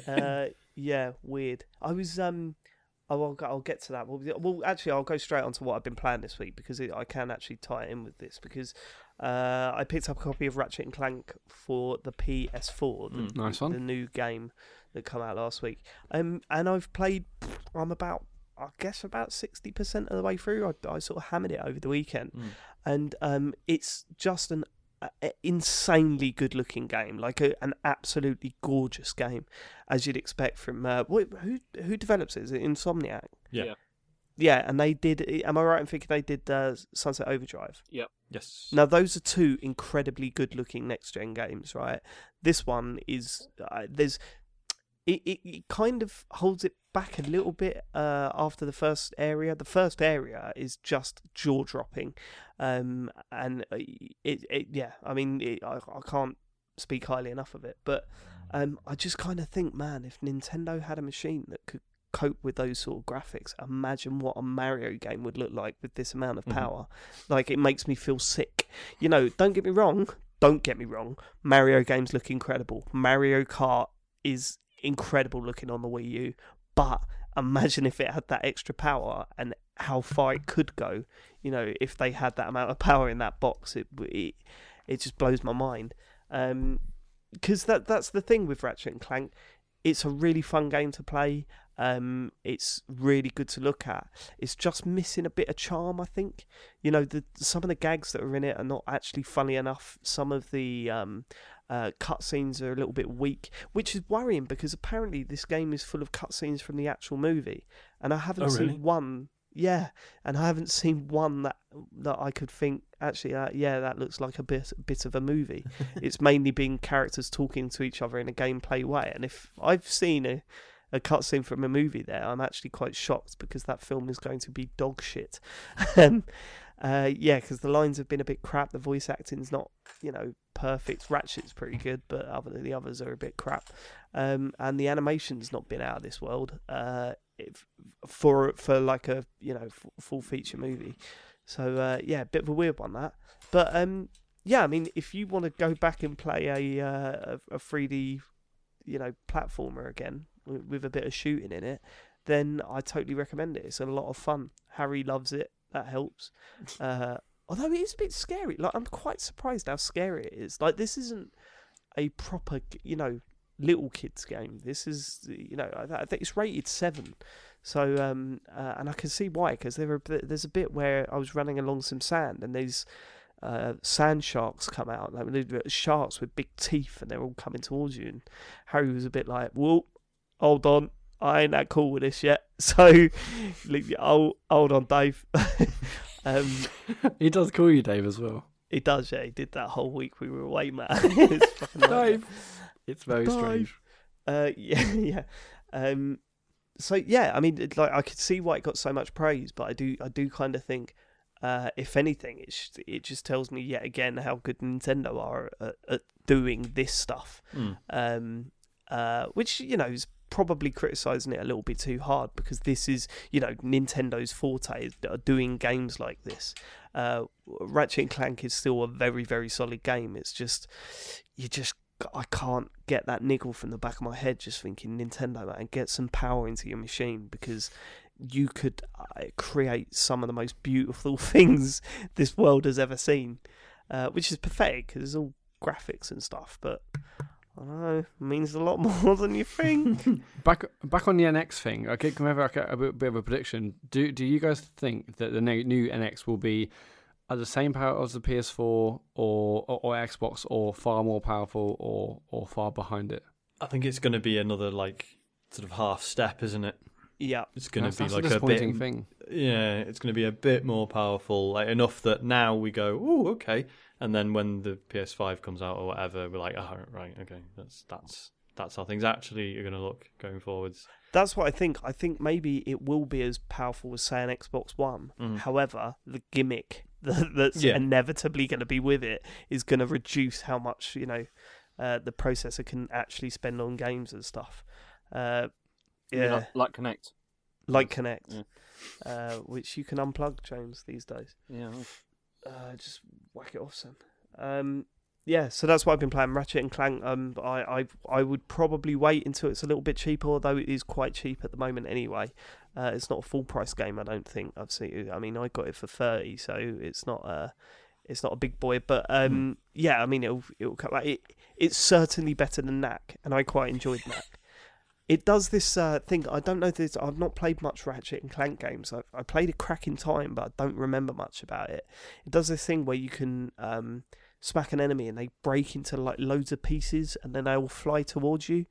uh, yeah, weird. I was um, oh, I'll, I'll get to that. Well, well, actually, I'll go straight on to what I've been playing this week because it, I can actually tie it in with this because uh, I picked up a copy of Ratchet and Clank for the PS4, the, Mm. Nice the new game that come out last week. Um, and I've played. I'm about, I guess, about sixty percent of the way through. I, I sort of hammered it over the weekend, Mm. and um, it's just an a- a insanely good-looking game, like a, an absolutely gorgeous game, as you'd expect from. Uh, wh- who who develops it? Is it Insomniac? Yeah. Yeah. Yeah, and they did. Am I right in thinking they did uh, Sunset Overdrive? Yeah. Yes. Now, those are two incredibly good-looking next-gen games, right? This one is uh, there's it, it, it kind of holds it back a little bit uh, after the first area. The first area is just jaw-dropping, um, and uh, it, it yeah, I mean, it, I, I can't speak highly enough of it, but um, I just kind of think, man, if Nintendo had a machine that could cope with those sort of graphics, imagine what a Mario game would look like with this amount of Mhm. power. Like, it makes me feel sick. You know, don't get me wrong. Don't get me wrong. Mario games look incredible. Mario Kart is incredible looking on the Wii U, but imagine if it had that extra power and how far it could go. You know, if they had that amount of power in that box, it it, it just blows my mind. Um, because that that's the thing with Ratchet and Clank. It's a really fun game to play. Um, it's really good to look at. It's just missing a bit of charm, I think. You know, the some of the gags that are in it are not actually funny enough. Some of the um, uh, cutscenes are a little bit weak, which is worrying because apparently this game is full of cutscenes from the actual movie, and I haven't Oh, really? seen one. Yeah, and I haven't seen one that that I could think actually, uh, yeah, that looks like a bit bit of a movie. it's mainly been characters talking to each other in a gameplay way, and if I've seen a a cutscene from a movie there, I'm actually quite shocked because that film is going to be dog shit. um, uh, yeah, because the lines have been a bit crap. The voice acting's not, you know, perfect. Ratchet's pretty good, but other the others are a bit crap. Um, and the animation's not been out of this world. Uh, for for like a you know f- full feature movie. So uh, yeah, a bit of a weird one that. But um, yeah, I mean, if you want to go back and play a uh, a a 3D, you know, platformer again with a bit of shooting in it, then I totally recommend it. It's a lot of fun. Harry loves it. That helps. Uh, although it is a bit scary. Like I'm quite surprised how scary it is. Like this isn't a proper, you know, little kids game. This is, you know, I I think it's rated seven. So, um, uh, and I can see why because there there's a bit where I was running along some sand and these uh, sand sharks come out, like sharks with big teeth, and they're all coming towards you. And Harry was a bit like, "Whoa, hold on, I ain't that cool with this yet." So, hold, hold on, Dave. um, he does call you Dave as well. he does, yeah. He did that whole week we were away, man. It's fucking. Dave. It's very Dave. strange. Uh, yeah, yeah. Um, so yeah, I mean, it- like I could see why it got so much praise, but I do, I do kind of think, uh, if anything, it sh- it just tells me yet again how good Nintendo are at, at doing this stuff. Mm. Um, uh, which you know is probably criticizing it a little bit too hard because this is you know Nintendo's forte are doing games like this. Uh, Ratchet and Clank is still a very very solid game. It's just you just I can't get that niggle from the back of my head just thinking Nintendo man get some power into your machine because you could uh, create some of the most beautiful things this world has ever seen, uh, which is pathetic because it's all graphics and stuff, but. I don't know, means a lot more than you think. Back back on the NX thing, okay, can we have like a, a bit, bit of a prediction? Do do you guys think that the new new NX will be at the same power as the PS4 or, or or Xbox, or far more powerful, or or far behind it? I think it's going to be another like sort of half step, isn't it? yeah, It's going That's- to be that's like a a bit. thing. Yeah, it's going to be a bit more powerful, like enough that now we go, oh, okay, and then when the PS5 comes out or whatever, we're like, oh, right, okay, that's that's that's how things actually are going to look going forwards. that's what I think. I think maybe it will be as powerful as, say, an Xbox One. Mm. However, the gimmick that's Yeah. inevitably going to be with it is going to reduce how much, you know, uh, the processor can actually spend on games and stuff. Uh, yeah, Like, like Kinect. like Kinect, Yeah. uh, which you can unplug, James, these days. Yeah. Uh, just whack it off, son. Um, yeah, so that's what I've been playing, Ratchet and Clank. Um, I, I, I would probably wait until it's a little bit cheaper, although it is quite cheap at the moment anyway. Uh, it's not a full price game, I don't think. I've seen. I mean, I got it for thirty, so it's not a, it's not a big boy. But um, yeah, I mean, it'll it'll come. Like, it, it's certainly better than Knack, and I quite enjoyed Knack. It does this uh, thing. I don't know this. I've not played much Ratchet and Clank games. I, I played a crack in time, but I don't remember much about it. It does this thing where you can um, smack an enemy and they break into like loads of pieces, and then they all fly towards you.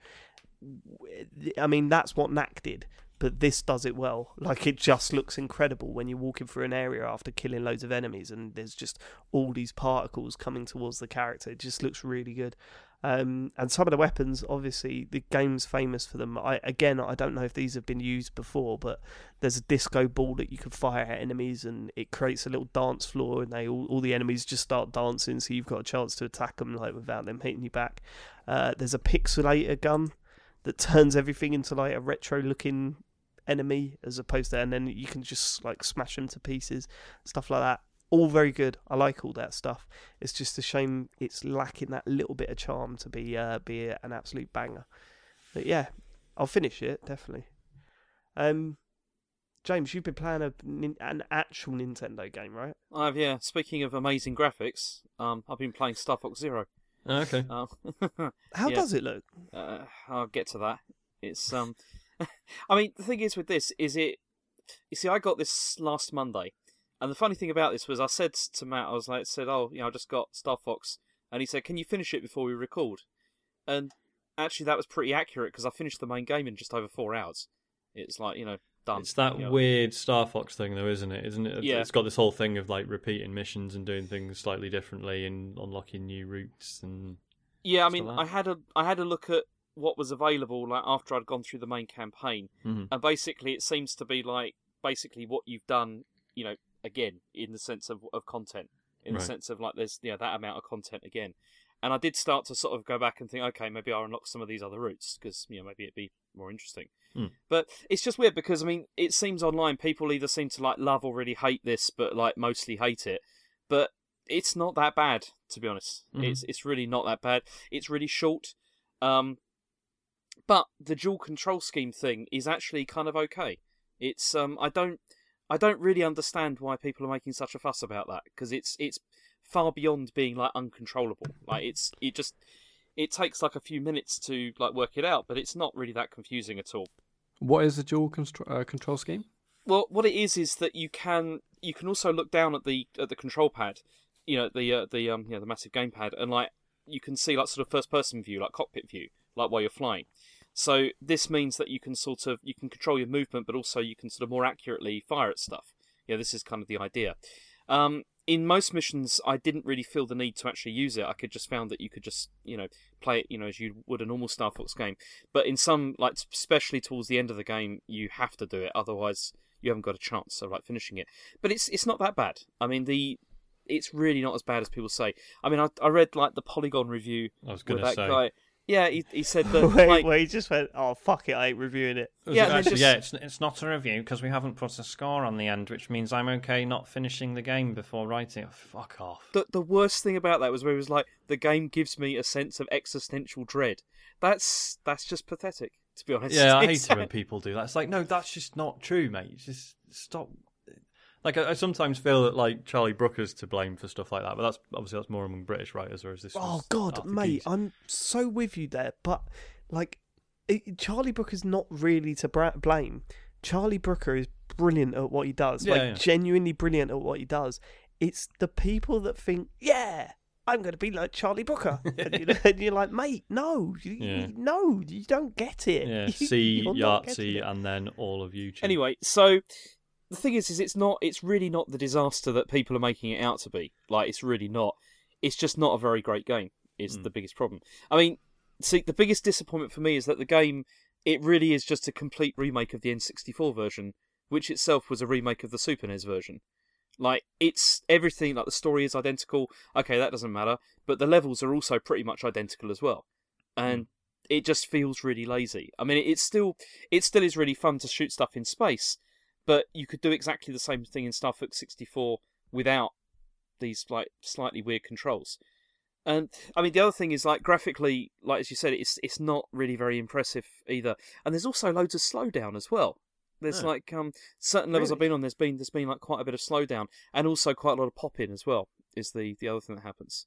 I mean, that's what Knack did, but this does it well. Like it just looks incredible when you're walking through an area after killing loads of enemies, and there's just all these particles coming towards the character. It just looks really good. Um, and some of the weapons, obviously, the game's famous for them. I again, I don't know if these have been used before, but there's a disco ball that you can fire at enemies, and it creates a little dance floor, and they all, all the enemies just start dancing, so you've got a chance to attack them like without them hitting you back. Uh, there's a pixelator gun that turns everything into like a retro-looking enemy, as opposed to, and then you can just like smash them to pieces, stuff like that. All very good. I like all that stuff. It's just a shame it's lacking that little bit of charm to be uh, be an absolute banger. But yeah, I'll finish it definitely. Um, James, you've been playing a an actual Nintendo game, right? I've yeah. Speaking of amazing graphics, um, I've been playing Star Fox Zero. Oh, okay. Um, How Yeah. does it look? uh, I'll get to that. It's um, I mean, the thing is with this is it. You see, I got this last Monday, and the funny thing about this was I said to Matt, I was like, said, oh, you know, I just got Star Fox, and he said, can you finish it before we record? And actually, that was pretty accurate because I finished the main game in just over four hours. It's like you know done. It's that you know. weird Star Fox thing, though, isn't it? Isn't it? Yeah. It's got this whole thing of like repeating missions and doing things slightly differently and unlocking new routes and Yeah, I mean, like I had a I had a look at what was available like after I'd gone through the main campaign, Mhm. and basically it seems to be like basically what you've done, you know, again in the sense of of content, in the sense of like there's you know that amount of content again, and I did start to sort of go back and think, okay, maybe I'll unlock some of these other routes because you know maybe it'd be more interesting. Hmm. But it's just weird because I mean, it seems online people either seem to like love or really hate this, but like mostly hate it. But it's not that bad to be honest. Mhm. It's it's really not that bad. It's really short. Um, but the dual control scheme thing is actually kind of okay. It's um, I don't I don't really understand why people are making such a fuss about that because it's it's far beyond being like uncontrollable. Like it's it just it takes like a few minutes to like work it out, but it's not really that confusing at all. What is the dual constr- uh, control scheme? Well, what it is is that you can you can also look down at the at the control pad, you know the uh, the um you know the massive gamepad, and like you can see like sort of first person view, like cockpit view, like while you're flying. So this means that you can sort of you can control your movement, but also you can sort of more accurately fire at stuff. Yeah, this is kind of the idea. Um, in most missions, I didn't really feel the need to actually use it. I could just found that you could just, you know, play it, you know, as you would a normal Star Fox game. But in some, like, especially towards the end of the game, you have to do it. Otherwise, you haven't got a chance of like finishing it. But it's it's not that bad. I mean, the it's really not as bad as people say. I mean, I I read like the Polygon review I was with going to that say. guy. Yeah, he he said that wait, like wait, he just went, oh, fuck it, I ain't reviewing it. Yeah, it actually, just- yeah, it's it's not a review because we haven't put a score on the end, which means I'm okay not finishing the game before writing. it. fuck off. the the worst thing about that was where he was like, the game gives me a sense of existential dread. That's that's just pathetic, to be honest. Yeah, I hate it when people do that. It's like, no, that's just not true, mate. Just stop. Like, I, I sometimes feel that like Charlie Brooker's to blame for stuff like that, but that's obviously that's more among British writers, whereas this. Oh God, Arthur mate, Keyes. I'm so with you there. But like, it, Charlie Brooker's not really to bra- blame. Charlie Brooker is brilliant at what he does. Yeah, like yeah. genuinely brilliant at what he does. It's the people that think, yeah, I'm going to be like Charlie Brooker, and, you and you're like, mate, no, you, Yeah. no, you don't get it. Yeah, see you're not getting Yahtzee and then all of YouTube. Anyway, so the thing is, is it's not. It's really not the disaster that people are making it out to be. Like, it's really not. It's just not a very great game. Is Hmm. the biggest problem. I mean, see, the biggest disappointment for me is that the game, it really is just a complete remake of the N64 version, which itself was a remake of the Super NES version. Like, it's everything. Like, the story is identical. Okay, that doesn't matter. But the levels are also pretty much identical as well, and it just feels really lazy. I mean, it's still it still is really fun to shoot stuff in space, but you could do exactly the same thing in Star Fox 64 without these like slightly weird controls. And I mean, the other thing is like graphically, like as you said, it's it's not really very impressive either. And there's also loads of slowdown as well. There's Oh. like um certain levels I've been on. There's been there's been like quite a bit of slowdown, and also quite a lot of pop in as well. Is the the other thing that happens.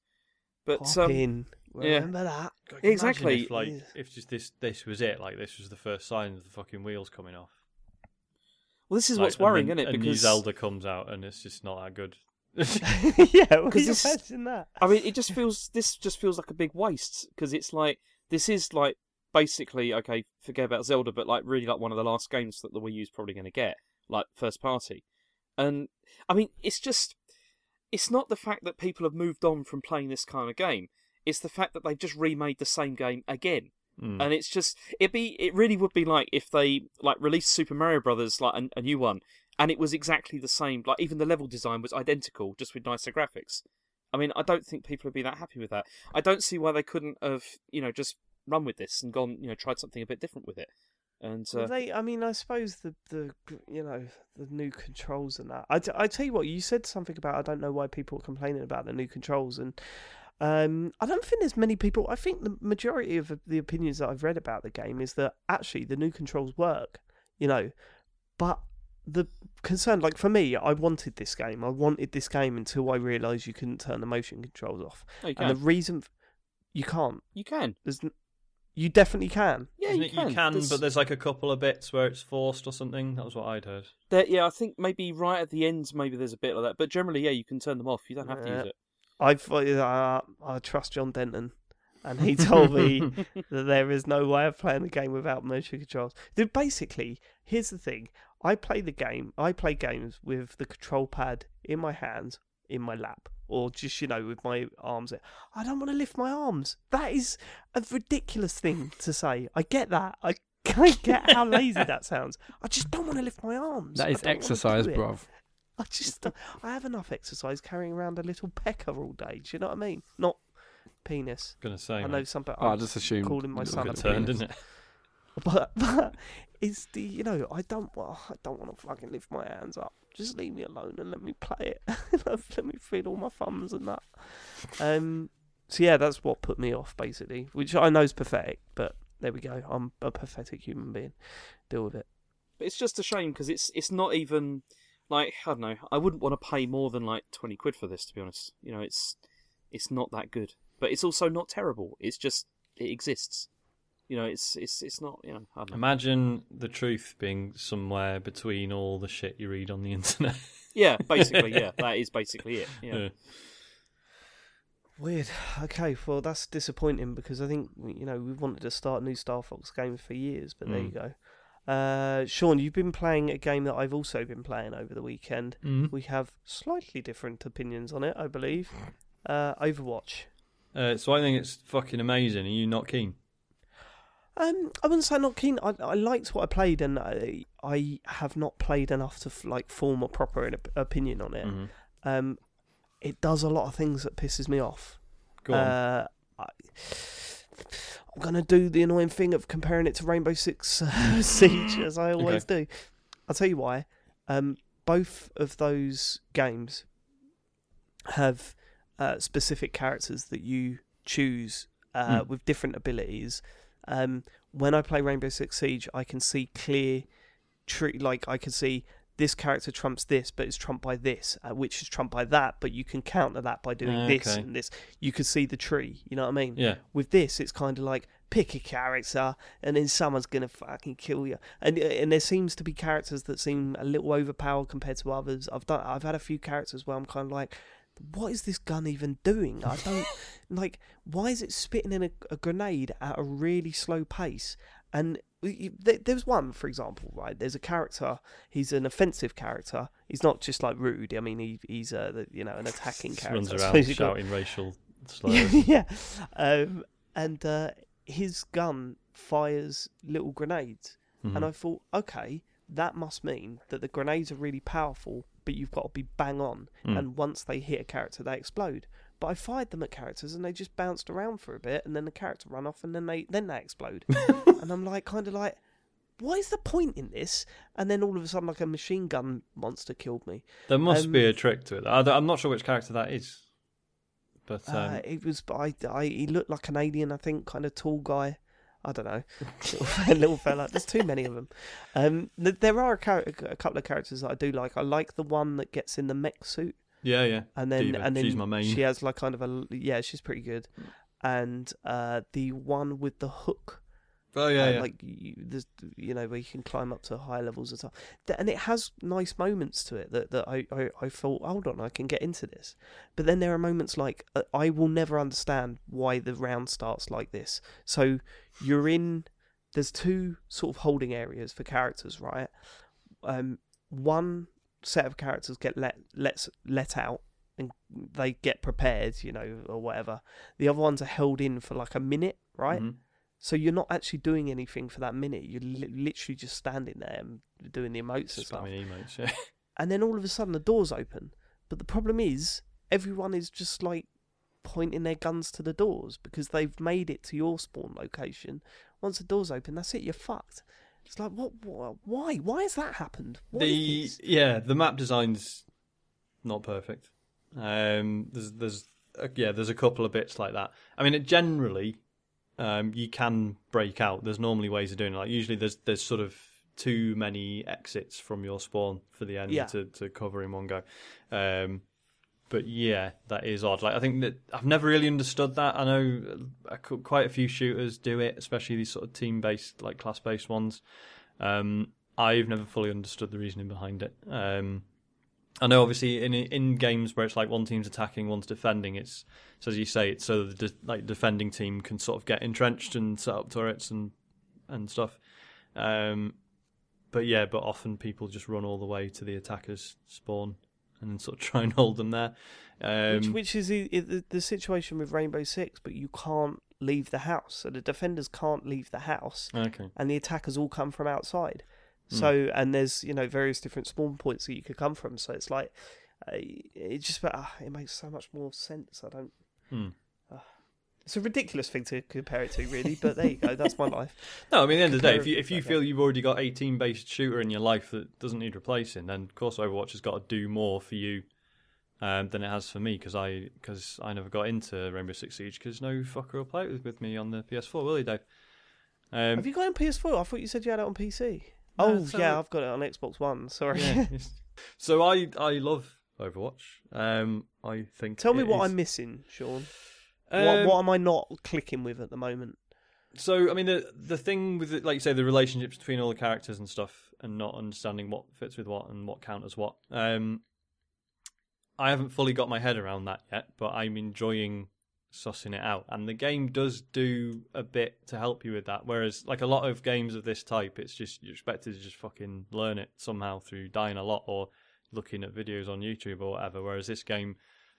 But Pop um, in. yeah. Remember that? God, can you imagine exactly. If, like, if just this this was it, like this was the first sign of the fucking wheels coming off. Well, this is Like, what's worrying, then isn't it? A new Because Zelda comes out and it's just not that good. yeah, because you imagine that. I mean, it just feels this just feels like a big waste because it's like this is like basically okay, forget about Zelda, but like really like one of the last games that the Wii U's probably going to get, like first party. And I mean, it's just it's not the fact that people have moved on from playing this kind of game. It's the fact that they've just remade the same game again. Mm. And it's just it be it really would be like if they like released Super Mario Brothers like a, a new one and it was exactly the same like even the level design was identical just with nicer graphics. I mean, I don't think people would be that happy with that. I don't see why they couldn't have, you know, just run with this and gone, you know, tried something a bit different with it. And Well, uh, they, I mean, I suppose the, the you know the new controls and that. I, I tell you what, you said something about I don't know why people are complaining about the new controls, and um, I don't think there's many people. I think the majority of the opinions that I've read about the game is that actually the new controls work, you know, but the concern, like for me, I wanted this game. I wanted this game until I realised you couldn't turn the motion controls off, no, you and the reason f- you can't, You can. there's, n- you definitely can. Yeah, Isn't you it- can. you can There's- but there's like a couple of bits where it's forced or something. That was what I'd heard. there- yeah, I think maybe right at the end, maybe there's a bit like that. But generally, yeah, you can turn them off. You don't have to use it. I've uh, I trust John Denton, and he told me that there is no way of playing the game without motion controls. Dude, basically, here's the thing: I play the game. I play games with the control pad in my hands, in my lap, or just you know with my arms. I don't want to lift my arms. That is a ridiculous thing to say. I get that. I. I get how lazy that sounds. I just don't want to lift my arms. That is I is don't wanna do exercise, bruv. I just I have enough exercise carrying around a little pecker all day. Do you know what I mean? Not penis. Gonna say. I know mate. some, but Oh, I just assumed. calling my son a a Good penis. didn't it? But, but it's the you know I don't well, I don't want to fucking lift my hands up. Just leave me alone and let me play it. let me feel all my thumbs and that. Um. So yeah, that's what put me off basically, which I know is pathetic, but there we go. I'm a pathetic human being. Deal with it. But it's just a shame because it's it's not even like I don't know. I wouldn't want to pay more than like twenty quid for this, to be honest. You know, it's it's not that good, but it's also not terrible. It's just it exists. You know, it's it's it's not. You know, I don't know. Imagine the truth being somewhere between all the shit you read on the internet. Yeah, basically, yeah, that is basically it. Yeah. Yeah. Weird. Okay, well that's disappointing because I think you know we wanted to start a new Star Fox game for years, but there you Mm. go. Uh, Sean, you've been playing a game that I've also been playing over the weekend. Mm. We have slightly different opinions on it, I believe. Uh, Overwatch. Uh, so I think it's fucking amazing. Are you not keen? Um, I wouldn't say not keen. I, I liked what I played, and I, I have not played enough to f- like form a proper op- opinion on it. Mhm. Um, it does a lot of things that pisses me off. Go on. Uh, I, I'm gonna do the annoying thing of comparing it to Rainbow Six uh, Siege, as I always do. I'll tell you why. Um, both of those games have uh, specific characters that you choose uh, Hmm. with different abilities. Um, when I play Rainbow Six Siege, I can see clear, tree like I can see this character trumps this, but it's trumped by this, uh, which is trumped by that. But you can counter that by doing this and this. You can see the tree. You know what I mean? yeah. With this, it's kind of like pick a character, and then someone's gonna fucking kill you. And and there seems to be characters that seem a little overpowered compared to others. I've done. I've had a few characters where I'm kind of like, what is this gun even doing? I don't like. Why is it spitting in a, a grenade at a really slow pace? And there's one, for example, right? There's a character. He's an offensive character. He's not just like rude. I mean, he, he's a you know an attacking character. runs around suppose you could- shouting racial slurs. yeah. Um, and uh, his gun fires little grenades. Mhm. And I thought, okay, that must mean that the grenades are really powerful, but you've got to be bang on. Mm. And once they hit a character, they explode. But I fired them at characters and they just bounced around for a bit, and then the character run off, and then they then they explode. and I'm like, kind of like, what is the point in this? And then all of a sudden, like a machine gun monster killed me. There must Um, be a trick to it. I, I'm not sure which character that is, but um, Uh, it was I, I he looked like an alien, I think, kind of tall guy. I don't know, little, little fella. There's too many of them. Um, there are a, char- a couple of characters that I do like. I like the one that gets in the mech suit, yeah, yeah. and then D.Va. and then She's my main. she has like kind of a yeah, she's pretty good. And uh, the one with the hook, Oh yeah, uh, yeah. like you, you know where you can climb up to higher levels and stuff. And it has nice moments to it that that I, I I thought, hold on, I can get into this. But then there are moments like uh, I will never understand why the round starts like this. So you're in. There's two sort of holding areas for characters, right? Um, one set of characters get let let let out and they get prepared, you know, or whatever. The other ones are held in for like a minute, right? Mhm. So you're not actually doing anything for that minute. You're li- literally just standing there and doing the emotes and stuff. Emotes. Yeah. And then all of a sudden the doors open. But the problem is everyone is just like pointing their guns to the doors because they've made it to your spawn location. Once the doors open, that's it. You're fucked. It's like what? what why? Why has that happened? What the yeah, the map design's not perfect. Um, there's there's uh, yeah, there's a couple of bits like that. I mean, it generally, um, you can break out. There's normally ways of doing it. Like usually, there's there's sort of too many exits from your spawn for the enemy Yeah. to to cover in one go. Um, but yeah, that is odd. Like I think that I've never really understood that. I know uh, qu- quite a few shooters do it, especially these sort of team-based, like class-based ones. Um, I've never fully understood the reasoning behind it. Um, I know, obviously, in in games where it's like one team's attacking, one's defending, it's so as you say, it's so the de- like defending team can sort of get entrenched and set up turrets and and stuff. Um, but yeah, but often people just run all the way to the attacker's spawn and then sort of try and hold them there. Um, which, which is the, the the situation with Rainbow Six, but you can't leave the house. So the defenders can't leave the house. okay. and the attackers all come from outside. Hmm. So and there's you know various different spawn points that you could come from. So it's like uh, it just uh, it makes so much more sense. I don't. Hmm. It's a ridiculous thing to compare it to, really. But there you go. That's my life. No, I mean, at the end of the day, if you if you feel you've already got a team based shooter in your life that doesn't need replacing, then of course Overwatch has got to do more for you um, than it has for me because I because I never got into Rainbow Six Siege because no fucker will play it with, with me on the PS4, will he, Dave? Um, Have you got it on PS4? I thought you said you had it on PC. No, oh uh, yeah, I've got it on Xbox One. Sorry. yeah, so I I love Overwatch. Um, I think. Tell me what is- I'm missing, Sean. Um, what, what am I not clicking with at the moment? So I mean the the thing with it, like you say the relationships between all the characters and stuff, and not understanding what fits with what and what counters what. Um, I haven't fully got my head around that yet, but I'm enjoying sussing it out. And the game does do a bit to help you with that. Whereas, like a lot of games of this type, it's just you're expected to just fucking learn it somehow through dying a lot or looking at videos on YouTube or whatever. Whereas this game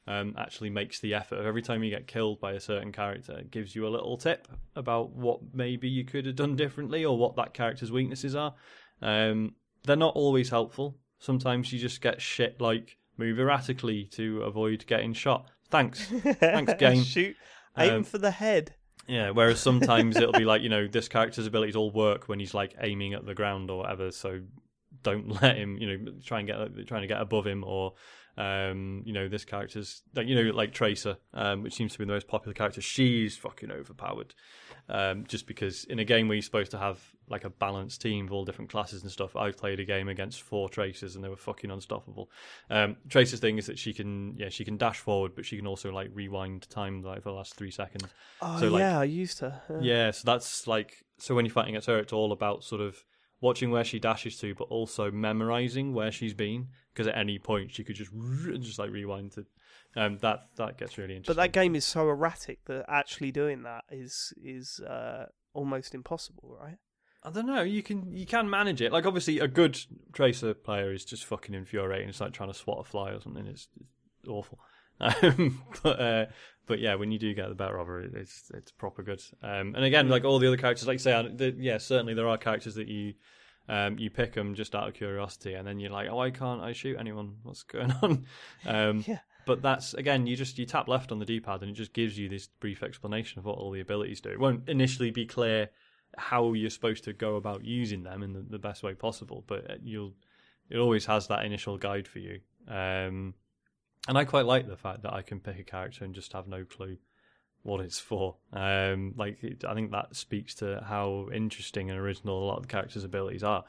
um, actually makes the effort of every time you get killed by a certain character, it gives you a little tip about what maybe you could have done differently or what that character's weaknesses are. Um, they're not always helpful. Sometimes you just get shit like move erratically to avoid getting shot. Thanks. Thanks, game. Shoot, aim Um, for the head. Yeah, whereas sometimes it'll be like, you know, this character's abilities all work when he's like aiming at the ground or whatever, so don't let him, you know, try and get trying to get above him or um, you know, this character's like you know, like Tracer, um, which seems to be the most popular character, she's fucking overpowered. Um, just because in a game where you're supposed to have like a balanced team of all different classes and stuff, I've played a game against four Tracers and they were fucking unstoppable. Um, Tracer's thing is that she can, yeah, she can dash forward, but she can also like rewind time like for the last three seconds. Oh so, like- yeah, I used to. uh, Yeah, so that's like so when you're fighting against her, it's all about sort of watching where she dashes to, but also memorizing where she's been because at any point she could just just like rewind to. Um, that that gets really interesting. But that game is so erratic that actually doing that is is uh, almost impossible, right? I don't know. You can you can manage it. Like obviously, a good tracer player is just fucking infuriating. It's like trying to swat a fly or something. It's, it's awful. Um, but uh, but yeah, when you do get the better of her, it- it's it's proper good. Um, and again, like all the other characters, like you say, the, yeah, certainly there are characters that you um, you pick them just out of curiosity, and then you're like, oh, I can't I shoot anyone? What's going on? Um, Yeah. But that's again, you just you tap left on the D-pad, and it just gives you this brief explanation of what all the abilities do. It won't initially be clear how you're supposed to go about using them in the, the best way possible, but uh, you'll it always has that initial guide for you. Um, and I quite like the fact that I can pick a character and just have no clue what it's for. Um, like it, I think that speaks to how interesting and original a lot of the characters' abilities are,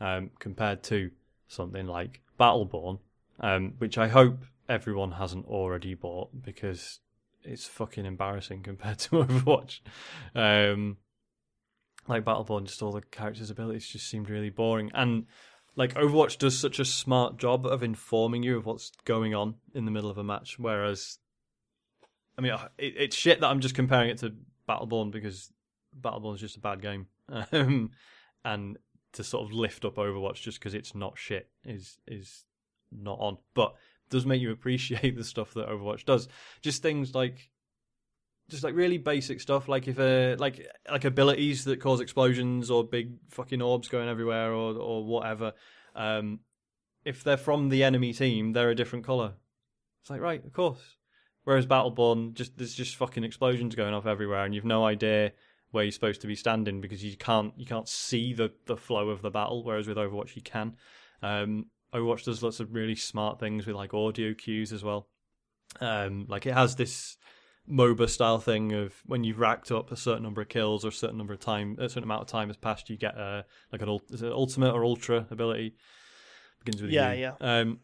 um, compared to something like Battleborn, um, which I hope everyone hasn't already bought because it's fucking embarrassing compared to Overwatch. Um, like Battleborn, just all the characters' abilities just seemed really boring. And like Overwatch does such a smart job of informing you of what's going on in the middle of a match, whereas I mean, it, it's shit that I'm just comparing it to Battleborn because Battleborn is just a bad game, um, and to sort of lift up Overwatch just because it's not shit is is not on, but does make you appreciate the stuff that Overwatch does. Just things like just like really basic stuff, like if uh, like like abilities that cause explosions or big fucking orbs going everywhere or or whatever. Um, if they're from the enemy team, they're a different color. It's like right, of course. Whereas Battleborn, just there's just fucking explosions going off everywhere, and you've no idea where you're supposed to be standing because you can't you can't see the the flow of the battle. Whereas with Overwatch, you can. Um, Overwatch does lots of really smart things with like audio cues as well. Um, like it has this MOBA style thing of when you've racked up a certain number of kills or a certain number of time, a certain amount of time has passed, you get a like an is it ultimate or ultra ability. Begins with Yeah, yeah. Um,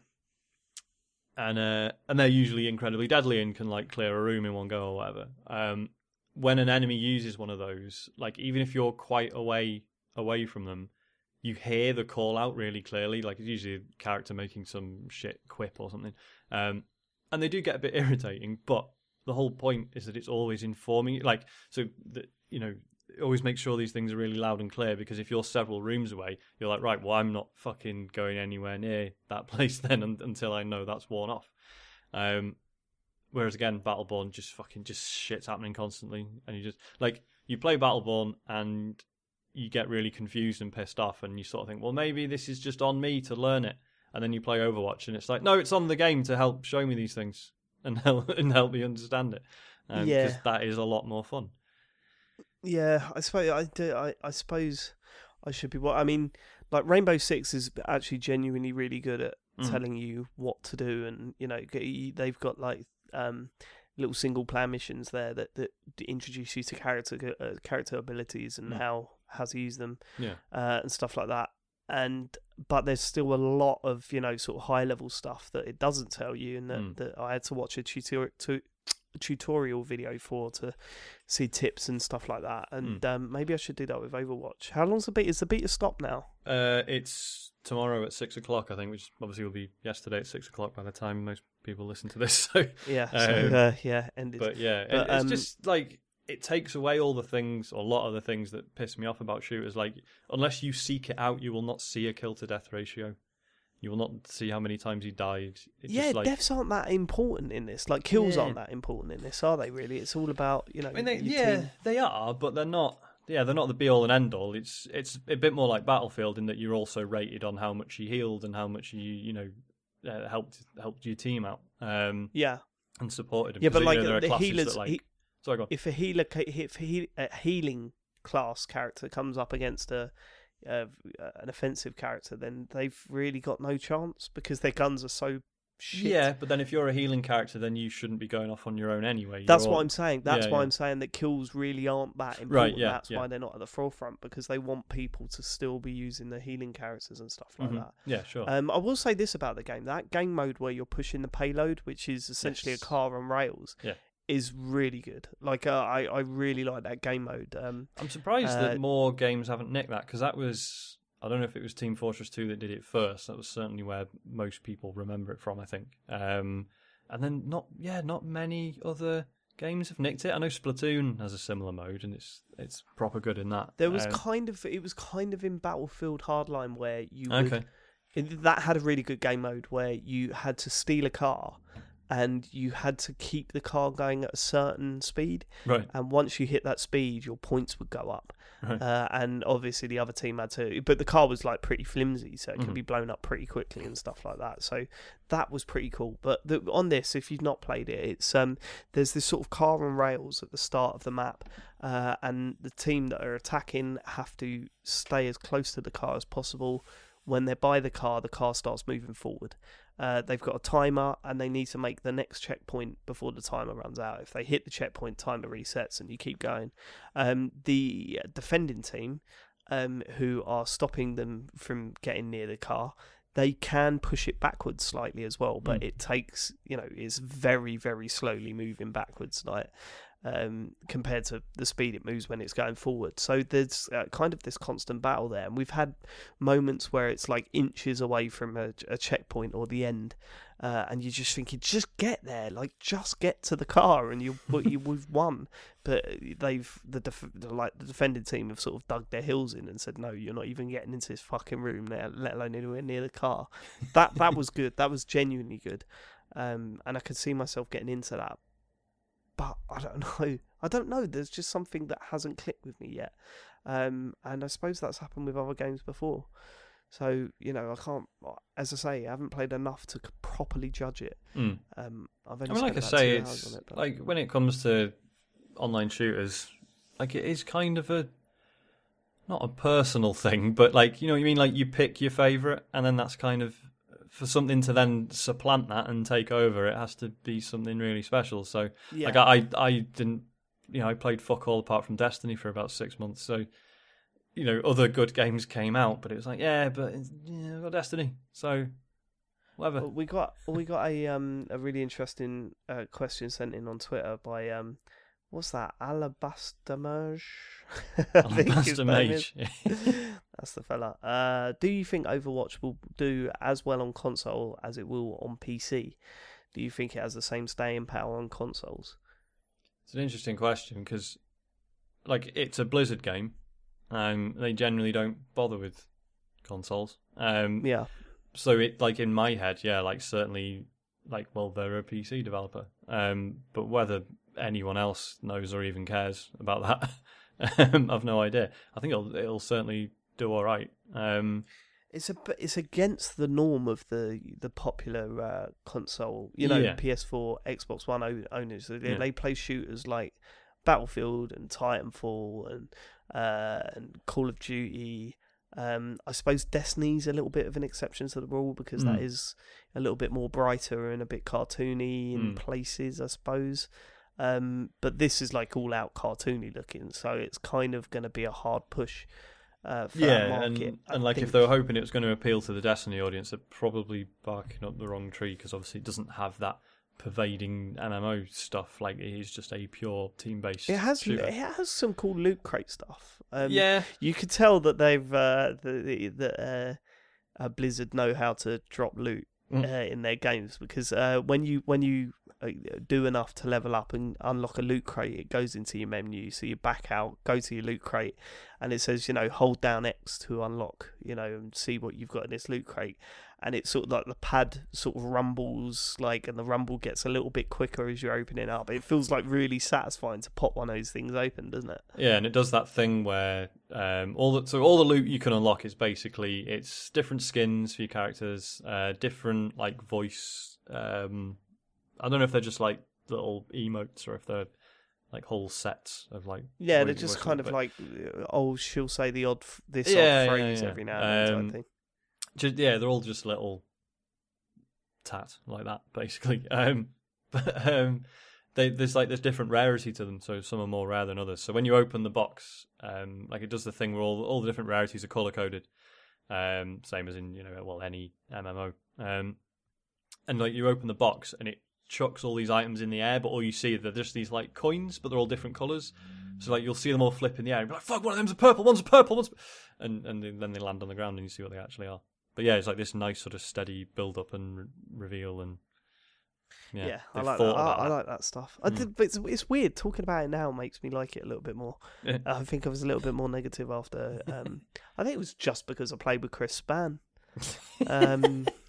and uh, and they're usually incredibly deadly and can like clear a room in one go or whatever. Um, when an enemy uses one of those, like even if you're quite away away from them, you hear the call out really clearly. Like it's usually a character making some shit quip or something. Um, and they do get a bit irritating, but the whole point is that it's always informing you. Like so that you know always make sure these things are really loud and clear because if you're several rooms away, you're like, right, well, I'm not fucking going anywhere near that place then un- until I know that's worn off. Um, whereas again, Battleborn just fucking just shit's happening constantly, and you just like you play Battleborn and you get really confused and pissed off, and you sort of think, well, maybe this is just on me to learn it, and then you play Overwatch, and it's like, no, it's on the game to help show me these things and help and help me understand it, um, Yeah. because that is a lot more fun. Yeah, I suppose I do. I, I suppose I should be. What I mean, like Rainbow Six is actually genuinely really good at Mm. telling you what to do, and you know they've got like um little single player missions there that that introduce you to character uh, character abilities and Mm. how how to use them Yeah. uh, and stuff like that. And but there's still a lot of you know sort of high level stuff that it doesn't tell you, and that, Mm. that I had to watch a tutorial to tutorial video for to see tips and stuff like that. And um, maybe I should do that with Overwatch. How long's the beta? Is the beat beta stop now? Uh, it's tomorrow at six o'clock, I think, which obviously will be yesterday at six o'clock by the time most people listen to this. So, Yeah, so, Um, uh, yeah, ended. but yeah, But, it's um, just like it takes away all the things, or a lot of the things that piss me off about shooters. Like, unless you seek it out, you will not see a kill to death ratio. You will not see how many times he died. It's yeah, just like, deaths aren't that important in this. Like kills Yeah. aren't that important in this, are they? Really, it's all about you know. I mean, they, yeah, team. they are, but they're not. Yeah, they're not the be all and end all. It's it's a bit more like Battlefield in that you're also rated on how much you healed and how much you you know uh, helped helped your team out um, yeah, and supported them. yeah. But you like know, there the healers, that, like, he, sorry, go on. if a healer, if a, healing class character comes up against a uh, an offensive character, then they've really got no chance because their guns are so shit. Yeah, but then if you're a healing character, then you shouldn't be going off on your own anyway. That's You're- what I'm saying. That's Yeah, why yeah. I'm saying that kills really aren't that important. Right, yeah, That's why they're not at the forefront because they want people to still be using the healing characters and stuff like Mhm. that. Yeah, sure. Um, I will say this about the game: that game mode where you're pushing the payload, which is essentially Yes. a car on rails, Yeah. Is really good. Like uh, I, I really like that game mode. Um, I'm surprised uh, that more games haven't nicked that because that was I don't know if it was Team Fortress 2 that did it first. That was certainly where most people remember it from, I think. Um, and then not yeah, not many other games have nicked it. I know Splatoon has a similar mode and it's it's proper good in that. there was Um, kind of it was kind of in Battlefield Hardline where you okay. would, that had a really good game mode where you had to steal a car. And you had to keep the car going at a certain speed, Right. and once you hit that speed, your points would go up. Right. Uh, and obviously the other team had to, but the car was like pretty flimsy, so it can Mhm. be blown up pretty quickly and stuff like that. So that was pretty cool. But the, on this, if you've not played it, it's um, there's this sort of car and rails at the start of the map, uh, and the team that are attacking have to stay as close to the car as possible. When they're by the car, the car starts moving forward. Uh, they've got a timer and they need to make the next checkpoint before the timer runs out. If they hit the checkpoint, timer resets and you keep going. Um, the defending team, um, who are stopping them from getting near the car, they can push it backwards slightly as well, but Mm. it takes you know it's very very slowly moving backwards, like um, compared to the speed it moves when it's going forward. So there's uh, kind of this constant battle there, and we've had moments where it's like inches away from a, a checkpoint or the end, uh, and you're just thinking, just get there, like just get to the car, and you you we've won. But they've the def- like the defending team have sort of dug their heels in and said, no, you're not even getting into this fucking room there, let alone anywhere near the car. That that was good. That was genuinely good, um, and I could see myself getting into that. But I don't know. I don't know. There's just something that hasn't clicked with me yet, um, and I suppose that's happened with other games before. So you know, I can't. As I say, I haven't played enough to properly judge it. Mm. Um, I've only I mean, like I say, it's it, like when it comes to online shooters, like it is kind of a not a personal thing, but like you know, what you mean like you pick your favorite, and then that's kind of for something to then supplant that and take over. It has to be something really special. So, yeah. like I, I didn't, you know, I played fuck all apart from Destiny for about six months. So, you know, other good games came out, but it was like, yeah, but yeah, I've got Destiny, so whatever. Well, we got we got a um a really interesting uh, question sent in on Twitter by um what's that Alabaster Mage? I think his Alabaster. Mage. That's the fella. Uh, do you think Overwatch will do as well on console as it will on PC? Do you think it has the same staying power on consoles? It's an interesting question because, like, it's a Blizzard game, and they generally don't bother with consoles. Um, Yeah, so it, like, in my head, yeah, like certainly, like, well, they're a PC developer. Um, but whether anyone else knows or even cares about that, um, I've no idea. I think it'll it'll certainly do all right. Um, it's a it's against the norm of the the popular uh, console. You know, Yeah. PS4, Xbox One owners. They, Yeah. they play shooters like Battlefield and Titanfall and uh, and Call of Duty. Um, I suppose Destiny's a little bit of an exception to the rule because that Mm. is a little bit more brighter and a bit cartoony in Mm. places, I suppose. Um, but this is like all out cartoony looking, so it's kind of going to be a hard push. Uh, yeah, and and like think. if they were hoping it was going to appeal to the Destiny audience, they're probably barking up the wrong tree because obviously it doesn't have that pervading MMO stuff. Like it is just a pure team based. It has shooter. it has some cool loot crate stuff. Um, yeah, you could tell that they've uh, the the, uh, uh, Blizzard know how to drop loot uh, in their games because uh, when you when you do enough to level up and unlock a loot crate, it goes into your menu. So you back out, go to your loot crate, and it says you know hold down X to unlock, you know, and see what you've got in this loot crate. And it's sort of like the pad sort of rumbles, like, and the rumble gets a little bit quicker as you're opening up. It feels like really satisfying to pop one of those things open, doesn't it? Yeah, and it does that thing where um, all the so all the loot you can unlock is basically it's different skins for your characters, uh, different like voice. Um, I don't know if they're just like little emotes or if they're like whole sets of like Yeah, they're just kind of but like, oh, she'll say the odd f- this Yeah, yeah, odd phrase yeah. every now and then Um, type thing. just, yeah, they're all just little tat like that basically. Um, but um, they, there's like there's different rarity to them, so some are more rare than others. So when you open the box, um, like it does the thing where all all the different rarities are color coded, um, same as in you know well any MMO. Um, and like you open the box and it chucks all these items in the air, but all you see they're just these like coins, but they're all different colors. So like you'll see them all flip in the air, and be like, "Fuck, one of them's a purple, one's a purple, one's," and and then they land on the ground, and you see what they actually are. But yeah, it's like this nice sort of steady build up and re- reveal, and yeah, Yeah, I like that. I, I that. like that stuff. I Mm. did, but it's, it's weird talking about it now makes me like it a little bit more. I think I was a little bit more negative after. Um, I think it was just because I played with Chris Span. Um,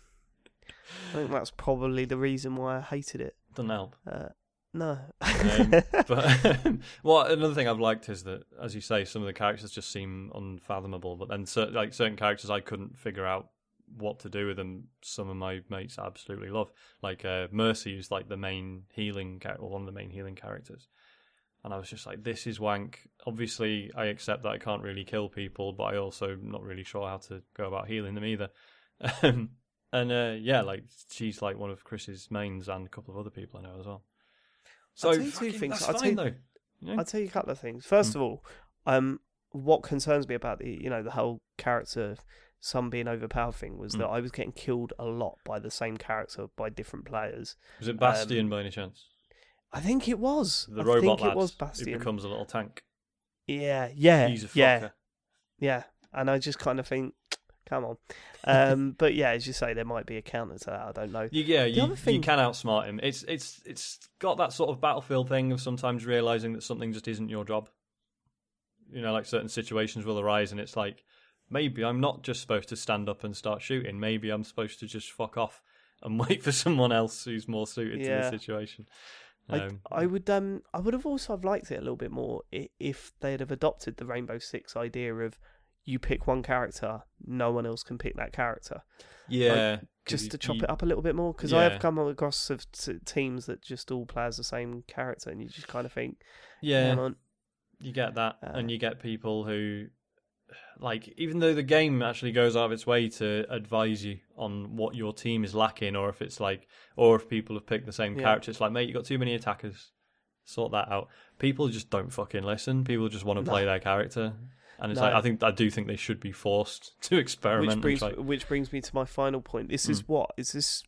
I think that's probably the reason why I hated it. Doesn't help. Uh, no, Um, but um, well, another thing I've liked is that, as you say, some of the characters just seem unfathomable. But then, cer- like certain characters, I couldn't figure out what to do with them. Some of my mates absolutely love, like uh, Mercy, who's like the main healing character, or one of the main healing characters. And I was just like, this is wank. Obviously, I accept that I can't really kill people, but I also not really sure how to go about healing them either. Um, and uh, yeah, like she's like one of Chris's mains and a couple of other people I know as well. So I'll tell you two fucking- things. That's I'll tell fine you- though. you know? I'll tell you a couple of things. First Mm. of all, um, what concerns me about the you know the whole character some being overpowered thing was Mm. that I was getting killed a lot by the same character by different players. Was it Bastion by any chance? I think it was The I robot think lad it was who Bastion. becomes a little tank. Yeah, yeah, He's a fucker. yeah, yeah. And I just kind of think, come on. Um, but yeah, as you say, there might be a counter to that. I don't know. You, yeah, you, other you can outsmart him. It's it's it's got that sort of battlefield thing of sometimes realizing that something just isn't your job. You know, like certain situations will arise, and it's like maybe I'm not just supposed to stand up and start shooting. Maybe I'm supposed to just fuck off and wait for someone else who's more suited to the situation. I, Um, I would um I would have also have liked it a little bit more if they'd have adopted the Rainbow Six idea of you pick one character, no one else can pick that character, yeah, 'cause just you- to chop you- it up a little bit more. Because I have come across of t- teams that just all play as the same character, and you just kind of think, Yeah, You get that, Uh, and you get people who, like, even though the game actually goes out of its way to advise you on what your team is lacking, or if it's like, or if people have picked the same Yeah. character, it's like, mate, you got too many attackers. Sort that out. People just don't fucking listen. People just want to No. play their character, and it's No. like I think I do think they should be forced to experiment. which brings try- which brings me to my final point. This is Mm. what is this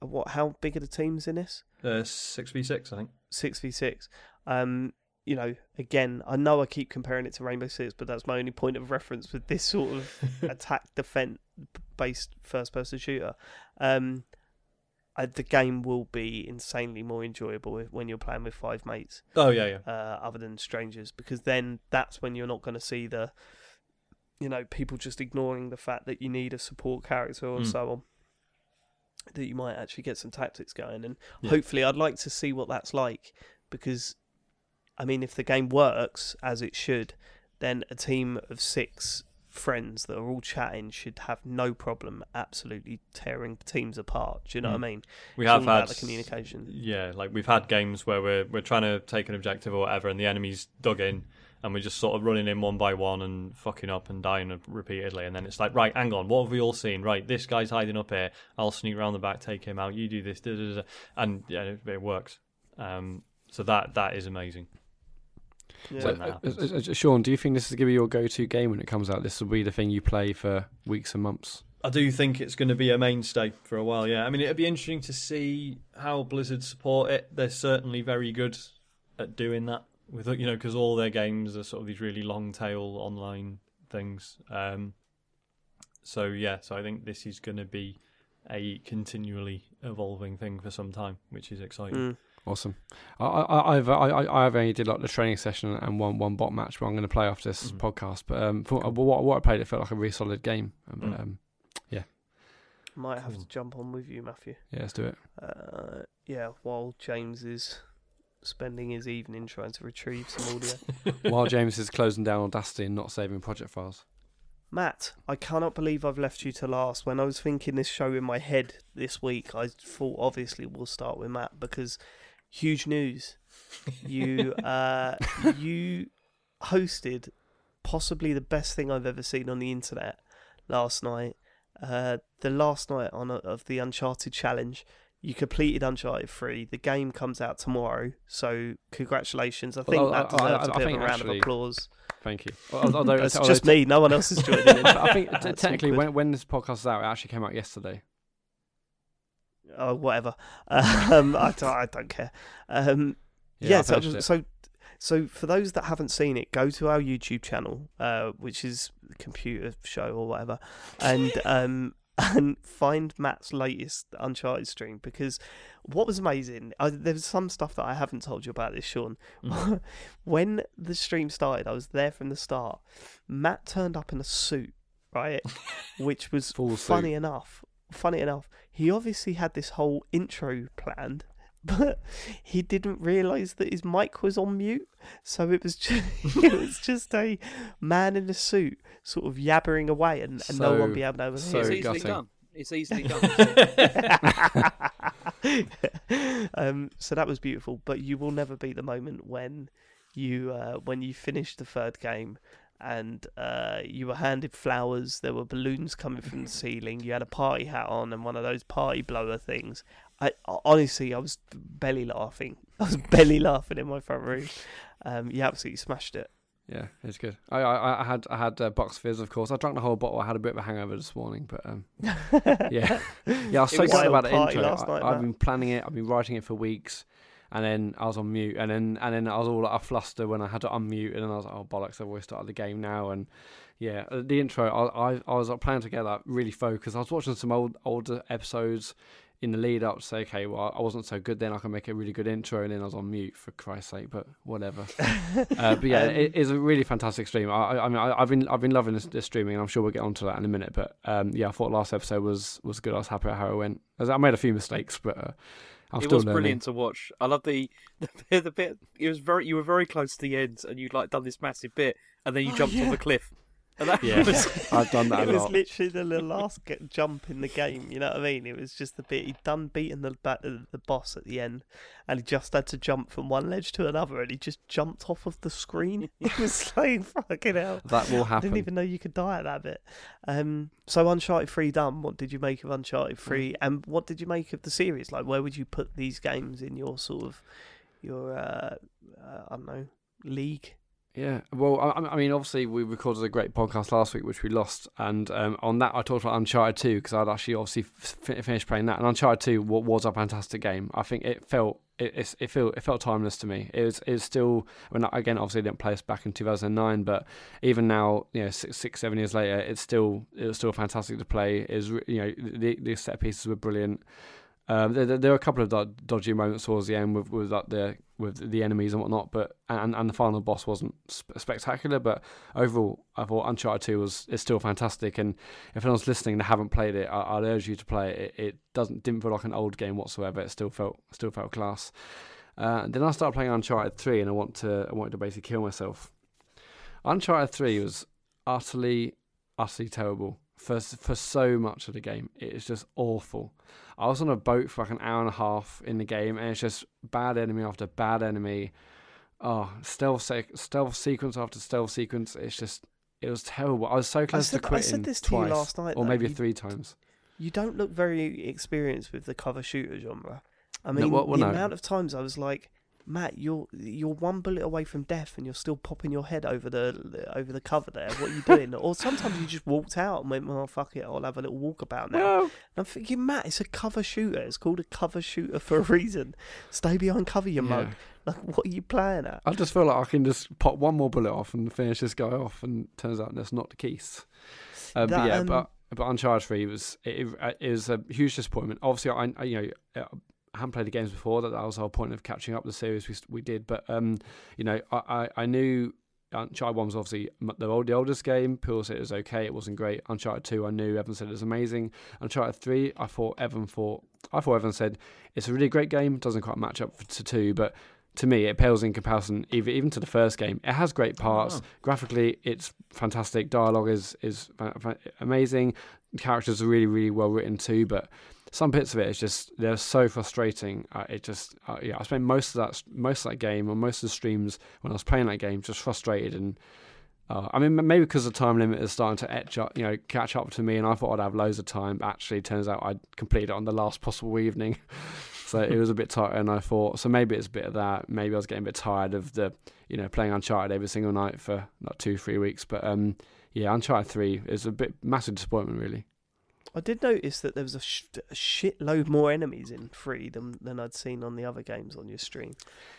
what? How big are the teams in this? uh, six v six, I think. six v six. Um, you know, again, I know I keep comparing it to Rainbow Six, but that's my only point of reference with this sort of attack defense based first person shooter. Um, I, the game will be insanely more enjoyable if, when you're playing with five mates, oh yeah, yeah. uh, other than strangers, because then that's when you're not going to see the, you know, people just ignoring the fact that you need a support character or Mm. so on. That you might actually get some tactics going, and Yeah. hopefully, I'd like to see what that's like because, I mean, if the game works as it should, then a team of six friends that are all chatting should have no problem absolutely tearing teams apart. Do you know Mm. what I mean? We It's have had the communication. Yeah, like we've had games where we're we're trying to take an objective or whatever, and the enemy's dug in, and we're just sort of running in one by one and fucking up and dying repeatedly, and then it's like, right, hang on, what have we all seen? Right, this guy's hiding up here. I'll sneak around the back, take him out. You do this, da, da, da, and yeah, it, it works. Um, so that that is amazing. Yeah. So- So, uh, uh, uh, Sean, do you think this is going to be your go-to game when it comes out? This will be the thing you play for weeks and months. I do think it's going to be a mainstay for a while. Yeah, I mean, it'd be interesting to see how Blizzard support it. They're certainly very good at doing that with you know because all their games are sort of these really long tail online things. Um, so yeah, so I think this is going to be a continually evolving thing for some time, which is exciting. Mm. Awesome. I, I, I've I, I- I've only did like the training session and one one bot match, but I'm going to play after this Mhm. podcast. But um, for, what what I played, it felt like a really solid game. Um, But Mm. um, Might have Cool. to jump on with you, Matthew. yeah, let's do it. Uh, yeah, while James is spending his evening trying to retrieve some audio. While James is closing down Audacity and not saving project files. Matt, I cannot believe I've left you to last. When I was thinking this show in my head this week, I thought obviously we'll start with Matt because huge news. You uh, you hosted possibly the best thing I've ever seen on the internet last night. Uh, the last night on a, of the Uncharted challenge. You completed Uncharted 3. The game comes out tomorrow, so congratulations. I think Well, that I- I- deserves a I bit of a round actually- of applause. Thank you. Al- Although, It's just me, no one else is joining in. I think t- technically, awkward. when, when this podcast is out, it actually came out yesterday. Oh, whatever. Um, I, don't, I don't care. Um, yeah, I so, so so for those that haven't seen it, go to our YouTube channel, uh, which is Computer Show or whatever, and um, and find Matt's latest Uncharted stream because what was amazing. I, there's some stuff that I haven't told you about this, Sean. Mhm. when the stream started, I was there from the start. Matt turned up in a suit, right, which was funny enough. Funny enough, he obviously had this whole intro planned, but he didn't realise that his mic was on mute. So it was just it was just a man in a suit, sort of yabbering away, and, and no one So- be able to so it's hear. easily gutting. done. It's easily done. um, so that was beautiful, but you will never beat the moment when you uh, when you finished the third game and uh, you were handed flowers. There were balloons coming from the ceiling. You had a party hat on and one of those party blower things. I honestly, I was belly laughing. I was belly laughing in my front room. Um, you absolutely smashed it. Yeah, it's good. I I, I had I had uh, Buck's Fizz, of course. I drank the whole bottle. I had a bit of a hangover this morning, but um, yeah, yeah. I was so excited about the intro. Night, I, I've been planning it. I've been writing it for weeks, and then I was on mute, and then and then I was all like a fluster when I had to unmute, and then I was like, oh bollocks! I've always started the game now, and yeah, uh, the intro. I I, I was like, planning to get that really focused. I was watching some old older episodes in the lead up to say, okay, well, I wasn't so good then. I can make a really good intro, and then I was on mute for Christ's sake. But whatever. uh, but yeah, Um, it is a really fantastic stream. I, I, mean, I, I've been I've been loving this, this streaming, and I'm sure we'll get onto that in a minute. But um, yeah, I thought last episode was was good. I was happy at how it went. I made a few mistakes, but uh, I'm it was learning. brilliant to watch. I love the the bit, the bit. It was very. You were very close to the end, and you'd like done this massive bit, and then you Oh, jumped yeah. off a cliff. And that Yeah. was, I've done that it was lot. literally the, the last get jump in the game. You know what I mean? It was just the bit he'd done beating the ba- the, boss at the end, and he just had to jump from one ledge to another, and he just jumped off of the screen. It was like fucking hell. That will happen. I didn't even know you could die at that bit. Um, so Uncharted Three done. What did you make of Uncharted Three, and what did you make of the series? Like, where would you put these games in your sort of your uh, uh, I don't know league? Yeah, well, I, I mean, obviously, we recorded a great podcast last week, which we lost, and um, on that, I talked about Uncharted 2 because I'd actually obviously f- finished playing that, and Uncharted 2 wa- was a fantastic game. I think it felt it it felt it felt timeless to me. It was it's still I again obviously didn't play this back in 2009, but even now, you know, six six seven years later, it's still it was still fantastic to play. Is you know the the set pieces were brilliant. Um, there, there, there were a couple of dodgy moments towards the end with, with like the with the enemies and whatnot, but and and the final boss wasn't sp- spectacular. But overall, I thought Uncharted Two was is still fantastic. And if anyone's listening and haven't played it, I, I'd urge you to play it. it. It doesn't didn't feel like an old game whatsoever. It still felt still felt class. Uh, then I started playing Uncharted Three, and I want to I wanted to basically kill myself. Uncharted Three was utterly utterly terrible for for so much of the game. It is just awful. I was on a boat for like an hour and a half in the game, and it's just bad enemy after bad enemy. Oh, stealth sec- stealth sequence after stealth sequence. It's just it was terrible. I was so close said- to I quitting said this to twice, you last night, or though. maybe You- three times. You don't look very experienced with the cover shooter genre. I No, mean, well- well, the no. amount of times I was like, Matt, you're you're one bullet away from death, and you're still popping your head over the over the cover there. What are you doing? or sometimes you just walked out and went, "Well, fuck it, I'll have a little walkabout now." No, And I'm thinking, Matt, it's a cover shooter. It's called a cover shooter for a reason. Stay behind cover, you mug. Like, what are you playing at? I just feel like I can just pop one more bullet off and finish this guy off, and turns out that's not the case. Uh, but yeah, um, but but Uncharted Three was it, it was a huge disappointment. Obviously, I, I you know I haven't played the games before. That that was our point of catching up the series we we did. But um, you know, I I, I knew Uncharted One was obviously the old the oldest game. People said it was okay. It wasn't great. Uncharted Two, I knew Evan said it was amazing. Uncharted Three, I thought Evan thought I thought Evan said it's a really great game. Doesn't quite match up to two, but to me, it pales in comparison even even to the first game. It has great parts. Oh. Graphically, it's fantastic. Dialogue is is amazing. characters are really really well written too. But some bits of it is just they're so frustrating. Uh, it just uh, yeah, I spent most of that most of that game or most of the streams when I was playing that game just frustrated and. Uh, I mean, maybe because the time limit is starting to etch up, you know, catch up to me, and I thought I'd have loads of time. But actually, it turns out I'd completed it on the last possible evening. So it was a bit tighter than I thought. So maybe it's a bit of that. Maybe I was getting a bit tired of the, you know, playing Uncharted every single night for like two, three weeks. But um, yeah, Uncharted 3 is a bit massive disappointment, really. I did notice that there was a, sh- a shitload more enemies in Free than, than I'd seen on the other games on your stream.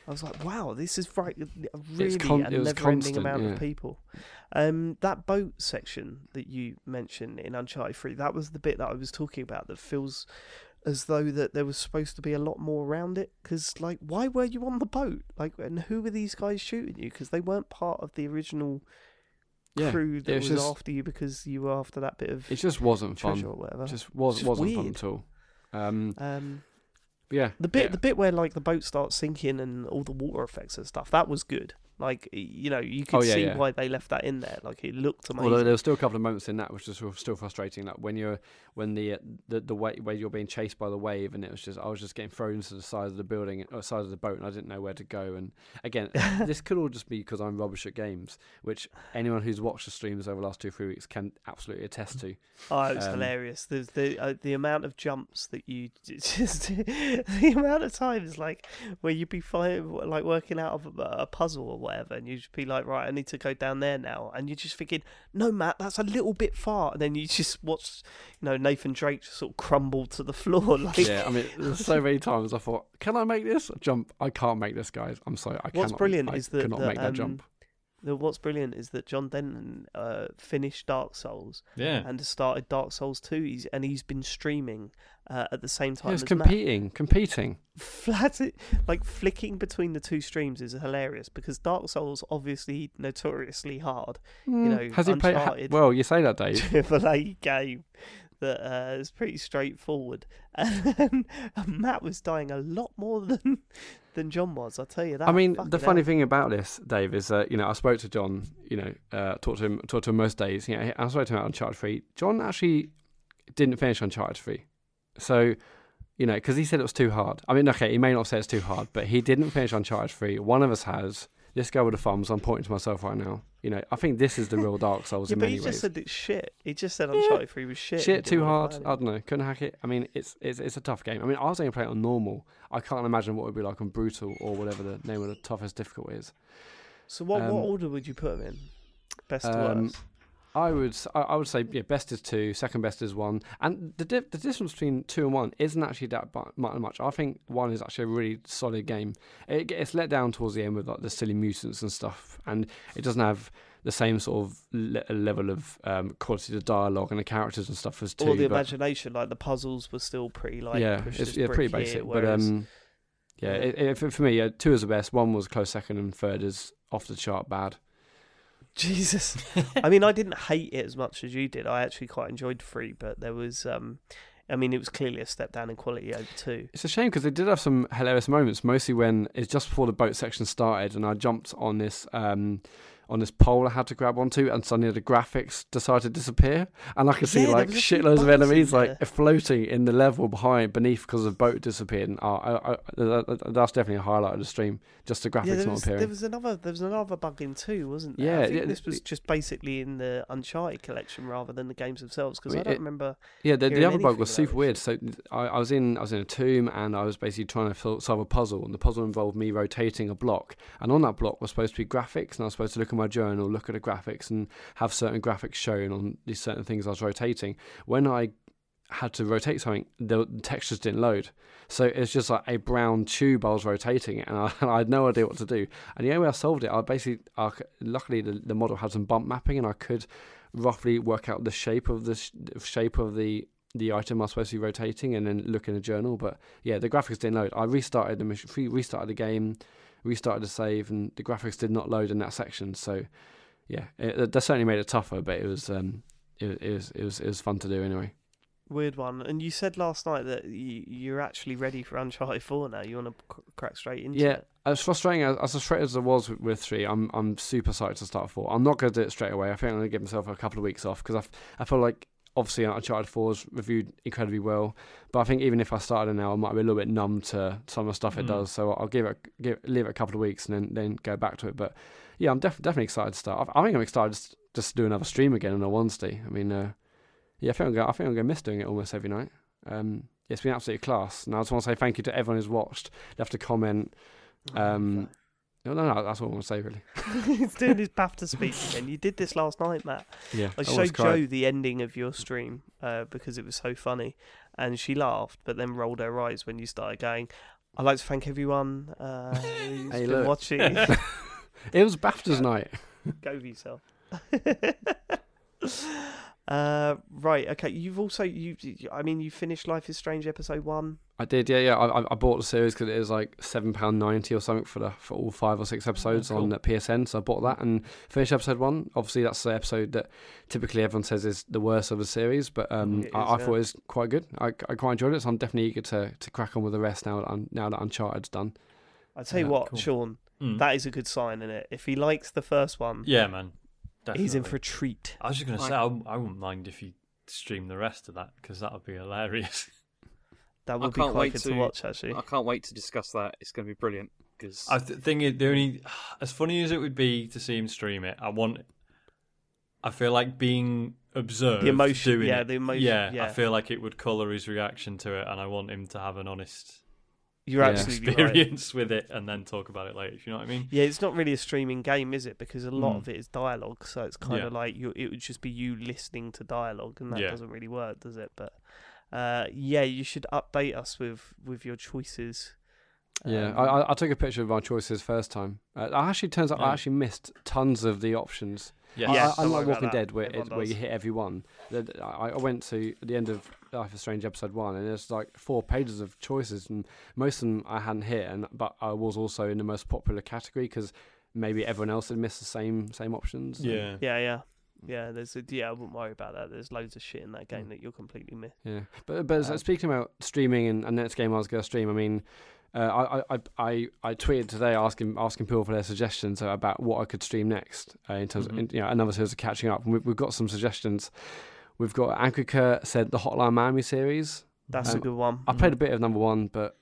I was like, wow, this is right, a really con- a never-ending amount yeah. of people. Um, that boat section that you mentioned in Uncharted 3, that was the bit that I was talking about that feels as though that there was supposed to be a lot more around it. Because like, why were you on the boat? Like, and who were these guys shooting you? Because they weren't part of the original yeah, crew that was, was just, after you because you were after that bit of. It just wasn't fun. Or whatever. It just was just wasn't weird. fun at all. Um, um, yeah, the bit yeah. the bit where like the boat starts sinking and all the water effects and stuff that was good. Like you know, you could oh, yeah, see yeah. why they left that in there. Like it looked amazing. Although there were still a couple of moments in that which was still frustrating. Like when you're when the uh, the the way where you're being chased by the wave, and it was just I was just getting thrown to the side of the building or side of the boat, and I didn't know where to go. And again, this could all just be because I'm rubbish at games, which anyone who's watched the streams over the last two three weeks can absolutely attest to. Oh, it was um, hilarious. The the uh, the amount of jumps that you just the amount of times like where you'd be fine, like working out of a, a puzzle or whatever, and you'd be like, right, I need to go down there now, and you're just thinking, no, Matt, that's a little bit far, and then you just watch, you know, Nathan Drake just sort of crumble to the floor. Like, yeah, I mean, there's so many times I thought, can I make this jump? I can't make this, guys. I'm sorry, I What's cannot, brilliant I is that cannot the, make that um, jump. The, what's brilliant is that John Denton uh, finished Dark Souls, yeah, and started Dark Souls two, he's, and he's been streaming uh, at the same time. He's competing, Matt. competing. Flat, like flicking between the two streams is hilarious because Dark Souls obviously notoriously hard. Mm, you know, has he played? Ha- well, you say that, Dave. Triple A game that uh, is pretty straightforward, and, Matt was dying a lot more than than John was. I'll tell you that. I mean, the funny thing about this, Dave, is that you know I spoke to John. You know, uh, talked to him, talked to him most days. You know, I spoke to him out on Uncharted Three. John actually didn't finish Uncharted Three, so you know, because he said it was too hard. I mean, okay, he may not say it's too hard, but he didn't finish Uncharted Three. One of us has. This guy with the thumbs. I'm pointing to myself right now. You know, I think this is the real Dark Souls yeah, in but many he ways. just said it's shit. He just said Uncharted yeah. Three was shit. Shit, too hard. I don't know. Couldn't hack it. I mean, it's it's it's a tough game. I mean, I was only playing it on normal. I can't imagine what it would be like on brutal or whatever the name of the toughest difficult is. So what um, what order would you put them in? Best to um, worst. I would I would say yeah, best is two, second best is one, and the di- the difference between two and one isn't actually that much. I think one is actually a really solid game. It gets let down towards the end with like the silly mutants and stuff, and it doesn't have the same sort of le- level of um, quality of dialogue and the characters and stuff as two. Or the imagination, like the puzzles were still pretty like yeah, it's yeah pretty basic, but um, yeah, it, it, for me, yeah, two is the best. One was close second, and third is off the chart bad. Jesus. I mean, I didn't hate it as much as you did. I actually quite enjoyed Free, but there was, um, I mean, it was clearly a step down in quality over two. It's a shame because they did have some hilarious moments, mostly when it's just before the boat section started, and I jumped on this. Um, on this pole I had to grab onto, and suddenly the graphics decided to disappear, and I could see yeah, like shitloads of enemies like floating in the level behind beneath because the boat disappeared. And oh, I, I, that's definitely a highlight of the stream, just the graphics yeah, not was, appearing. There was another, there was another bug in two, wasn't there? Yeah, I think this was just basically in the Uncharted collection rather than the games themselves because I don't it, remember. Yeah, the, the other bug was super weird. So I, I was in, I was in a tomb, and I was basically trying to solve a puzzle, and the puzzle involved me rotating a block, and on that block was supposed to be graphics, and I was supposed to look at my journal, look at the graphics and have certain graphics shown on these certain things I was rotating. When I had to rotate something, the, textures didn't load. So it's just like a brown tube I was rotating and I, I, had no idea what to do. And the only way I solved it, I basically, I, luckily the, the model had some bump mapping, and I could roughly work out the shape of the sh- shape of the the item I was supposed to be rotating, and then look in a journal. But yeah, the graphics didn't load. I restarted the mission, restarted the game, restarted the save, and the graphics did not load in that section. So yeah, it, that certainly made it tougher, but it was um, it, it was it was it was fun to do anyway. Weird one. And you said last night that you, you're actually ready for Uncharted 4 now. You want to crack straight into Yeah, it. as frustrating as, as frustrated as I was with, with three, I'm I'm super psyched to start four. I'm not going to do it straight away. I think I'm going to give myself a couple of weeks off because I, I feel like obviously Uncharted Four is reviewed incredibly well, but I think even if I started now, I might be a little bit numb to some of the stuff it Mm. does. So I'll give it give leave it a couple of weeks and then then go back to it. But yeah, I'm def- definitely excited to start. I, I think I'm excited just, just to do another stream again in all honesty. I mean, uh, yeah, I think I'm going I think I'm going to miss doing it almost every night. Um, it's been absolutely class. And I just want to say thank you to everyone who's watched, left a comment. Um, no, no, no, that's all I want to say, really. He's doing his BAFTA speech again. You did this last night, Matt. Yeah, I showed Joe the ending of your stream uh, because it was so funny, and she laughed, but then rolled her eyes when you started going. I'd like to thank everyone uh, who's Hey, been look. watching. It was BAFTA's night. Go with yourself. uh, right. Okay. You've also you- I mean, you finished Life is Strange episode one. I did, yeah, yeah. I, I- I bought the series because it was like seven pound ninety or something for the for all five or six episodes cool. on PSN. So I bought that and finished episode one. Obviously, that's the episode that typically everyone says is the worst of the series, but um, It I, is, I yeah. thought it was quite good. I, I quite enjoyed it, so I'm definitely eager to, to crack on with the rest now that Un- now that Uncharted's done. I tell you Yeah, what, cool. Sean, Mm. that is a good sign in it. If he likes the first one, yeah, man. he's in for a treat. I was just gonna Like- say I, I wouldn't mind if you stream the rest of that because that would be hilarious. That would be can't quite wait good to, to- watch, actually. I can't wait to discuss that. It's going to be brilliant because I th- think it, the only as funny as it would be to see him stream it, I want. I feel like being observed, The emotion, doing yeah, it, the emotion, yeah, yeah. I feel like it would colour his reaction to it, and I want him to have an honest You're Yeah. absolutely right. experience with it, and then talk about it later. If you know what I mean? Yeah, it's not really a streaming game, is it? Because a lot Mm. of it is dialogue, so it's kind Yeah. of like you. It would just be you listening to dialogue, and that Yeah. doesn't really work, does it? But uh, yeah, you should update us with with your choices. Yeah, Um, I, I, I took a picture of my choices first time. Uh, I actually turns out I actually missed tons of the options. Yes. I- Yeah, I, don't I'm like Walking. Dead, where it, where you hit every one. I, I went to the end of Life is Strange episode one, and there's like four pages of choices, and most of them I hadn't hit, and but I was also in the most popular category because maybe everyone else had missed the same same options. Yeah. Yeah, yeah, yeah. There's a, yeah. I wouldn't worry about that. There's loads of shit in that Mm. game that you'll completely miss. Yeah, but but Um, speaking about streaming and, and next game I was going to stream, I mean, uh, I, I I I tweeted today asking asking people for their suggestions about what I could stream next uh, in terms Mhm. of you know another series of catching up. We, we've got some suggestions. We've got Agrika said the Hotline Miami series. That's Um, a good one. I played a bit of number one, but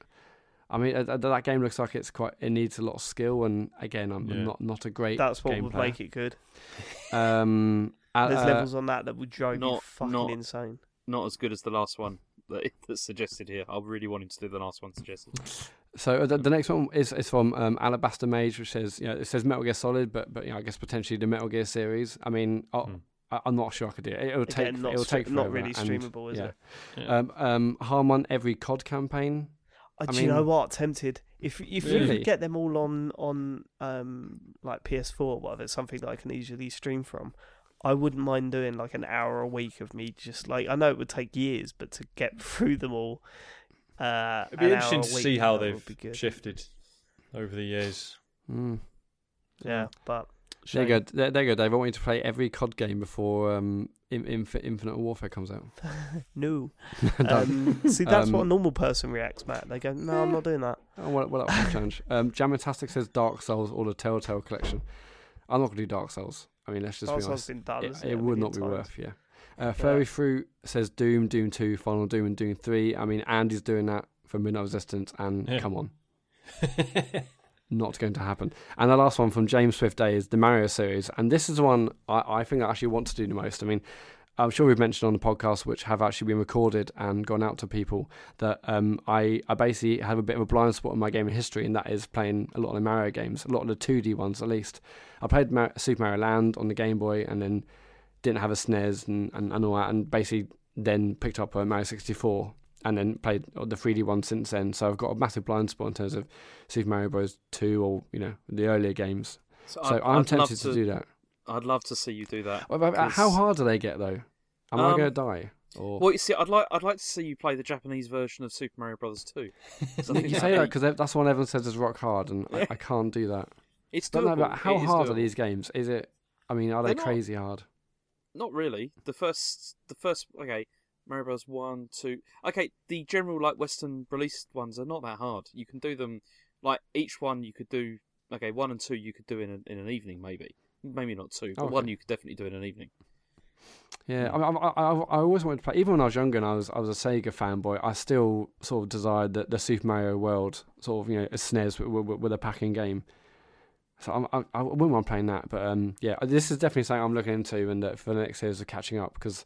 I mean uh, that game looks like it's quite it needs a lot of skill, and again I'm Yeah. not not a great. That's what game would player. make it good. Um, uh, There's uh, levels on that that would drive you fucking not- insane. not as good as the last one that, that's suggested here. I really wanted to do the last one suggested. So uh, the, the next one is is from um, Alabaster Mage, which says you know it says Metal Gear Solid, but but you know I guess potentially the Metal Gear series. I mean, I, Hmm. I, I'm not sure I could do it. It'll take Again, not it'll stre- take not forever, really and, streamable, is yeah. it? Yeah. Um, um, Harmon every COD campaign. I do you know mean- what? Tempted. If if you Really? could get them all on on um like PS4 or whatever, something that I can easily stream from, I wouldn't mind doing like an hour a week of me just like I know it would take years, but to get through them all. Uh, It'd be interesting to week, see how they've would be good. shifted over the years. Mm. Yeah, but There you shame. go. There, there you go, Dave. I want you to play every COD game before um, in, Inf- Infinite Warfare comes out. no. Um, see, that's what a Um, normal person reacts, Matt. They go, "No, I'm not doing that." Oh, well, well, that was a challenge. Um, Jamantastic says Dark Souls or the Telltale Collection. I'm not going to do Dark Souls. I mean, let's just Dark be honest. been done. it, hasn't it would not be times. worth, yeah. Uh, Furry Fruit says Doom, Doom 2, Final Doom, and Doom 3. I mean, Andy's doing that for Midnight Resistance, and Yeah. come on, not going to happen. And the last one from James Swift Day is the Mario series, and this is the one I, I think I actually want to do the most. I mean, I'm sure we've mentioned on the podcast, which have actually been recorded and gone out to people, that um, I, I basically have a bit of a blind spot in my gaming history, and that is playing a lot of the Mario games, a lot of the 2D ones at least. I played Mar- Super Mario Land on the Game Boy, and then didn't have a SNES and, and, and all that, and basically then picked up a Mario 64 and then played the 3D one since then. So I've got a massive blind spot in terms of Super Mario Bros. 2 or you know the earlier games. So I'd- I'm I'd tempted to, do that. I'd love to see you do that. Well, but hard do they get though? Am I Um, going to die? Or Well, you see, I'd like I'd like to see you play the Japanese version of Super Mario Brothers 2. 'Cause I think you say that because that's the one everyone says is rock hard, and I, I can't do that. it's Don't know doable. about how It hard are these games? Is it? I mean, are they They're not- crazy hard? Not really. The first, the first, okay, Mario Bros. One, two. Okay, the general like Western released ones are not that hard. You can do them like each one. You could do okay, one and two. You could do in a, in an evening, maybe, maybe not two, but Okay. one you could definitely do in an evening. Yeah, I, I, I, I always wanted to play. Even when I was younger and I was I was a Sega fanboy, I still sort of desired the, the Super Mario World sort of you know a SNES with, with, with a packing game. So I'm, I, I wouldn't mind playing that, but um, yeah, this is definitely something I'm looking into, and uh, for the next series of catching up because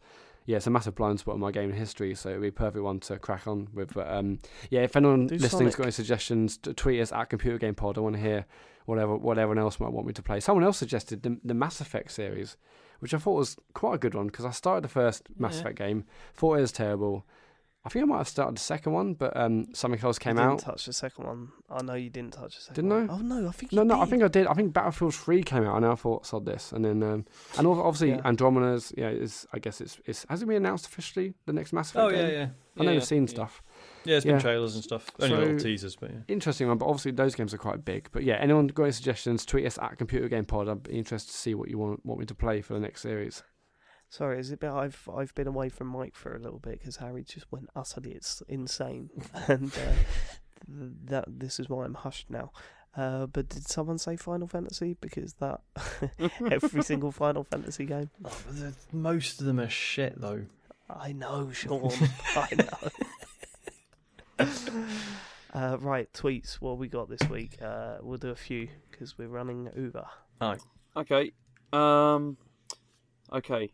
yeah, it's a massive blind spot in my gaming history, so it'd be a perfect one to crack on with. But um, yeah, if anyone Do listening's Sonic. got any suggestions, tweet us at Computer Game Pod. I want to hear whatever what everyone else might want me to play. Someone else suggested the, the Mass Effect series, which I thought was quite a good one because I started the first Mass Yeah. Effect game, thought it was terrible. I think I might have started the second one, but um, something else came you didn't out. touch the second one. I know you didn't touch the second Didn't one. I? Oh no, I think No, you no, I did. think I did. I think Battlefield Three came out, and I thought, "Sod this," and then um, and obviously Yeah. Andromeda's. Yeah, is I guess it's it's has it been announced officially the next Mass Effect Oh yeah, game? yeah, I know Yeah, we've seen yeah. stuff. yeah. It's Yeah. been trailers and stuff. Only little teasers, but yeah. Interesting one, but obviously those games are quite big. But yeah, anyone got any suggestions? Tweet us at Computer Game Pod. I'd be interested to see what you want want me to play for the next series. Sorry, is it? bit- I've I've been away from mic for a little bit because Harry just went utterly it's insane, and uh, th- that this is why I'm hushed now. Uh, but did someone say Final Fantasy? Because that every single Final Fantasy game. Oh, the, most of them are shit though. I know, Sean. I know. uh, right, tweets. What we got this week? Uh, we'll do a few because we're running over. Okay. Um. Okay.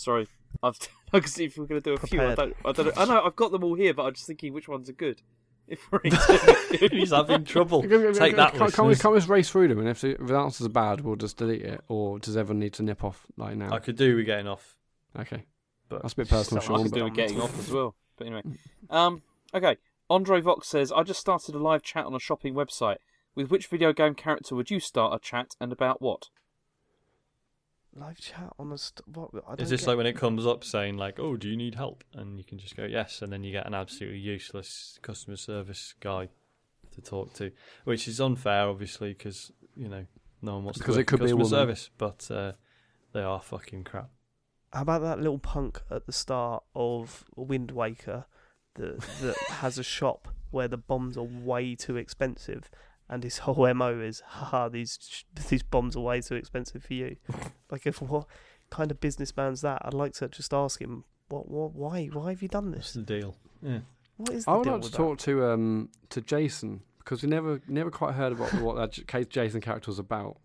Sorry. I've because if we're gonna do a few, I don't. I don't. Know, I know I've got them all here, but I'm just thinking which ones are good. If we're into He's having trouble. Can't, Take that, can't, can't we, can't we just race through them? And if the, if the answers are bad, we'll just delete it. Or does everyone need to nip off like now? I could do with getting off. Okay, But- that's a bit personal, Sean. I could but- do with getting off as well. But anyway, um, okay. Andre Vox says, "I just started a live chat on a shopping website. With which video game character would you start a chat, and about what?" Live chat on a st- what? I don't Is this get- like when it comes up saying like, "Oh, do you need help?" and you can just go yes, and then you get an absolutely useless customer service guy to talk to, which is unfair, obviously, because you know no one wants Because to it work could in be a customer woman. service, but uh, they are fucking crap. How about that little punk at the start of Wind Waker that that has a shop where the bombs are way too expensive, and his whole mo is, haha, these sh- these bombs are way too expensive for you. like, if what kind of businessman's that? I'd like to just ask him, what, what, why, why have you done What's this? the deal? Yeah. What is the I would deal like to with talk to um to Jason because we never never quite heard about what that J- Jason character was about.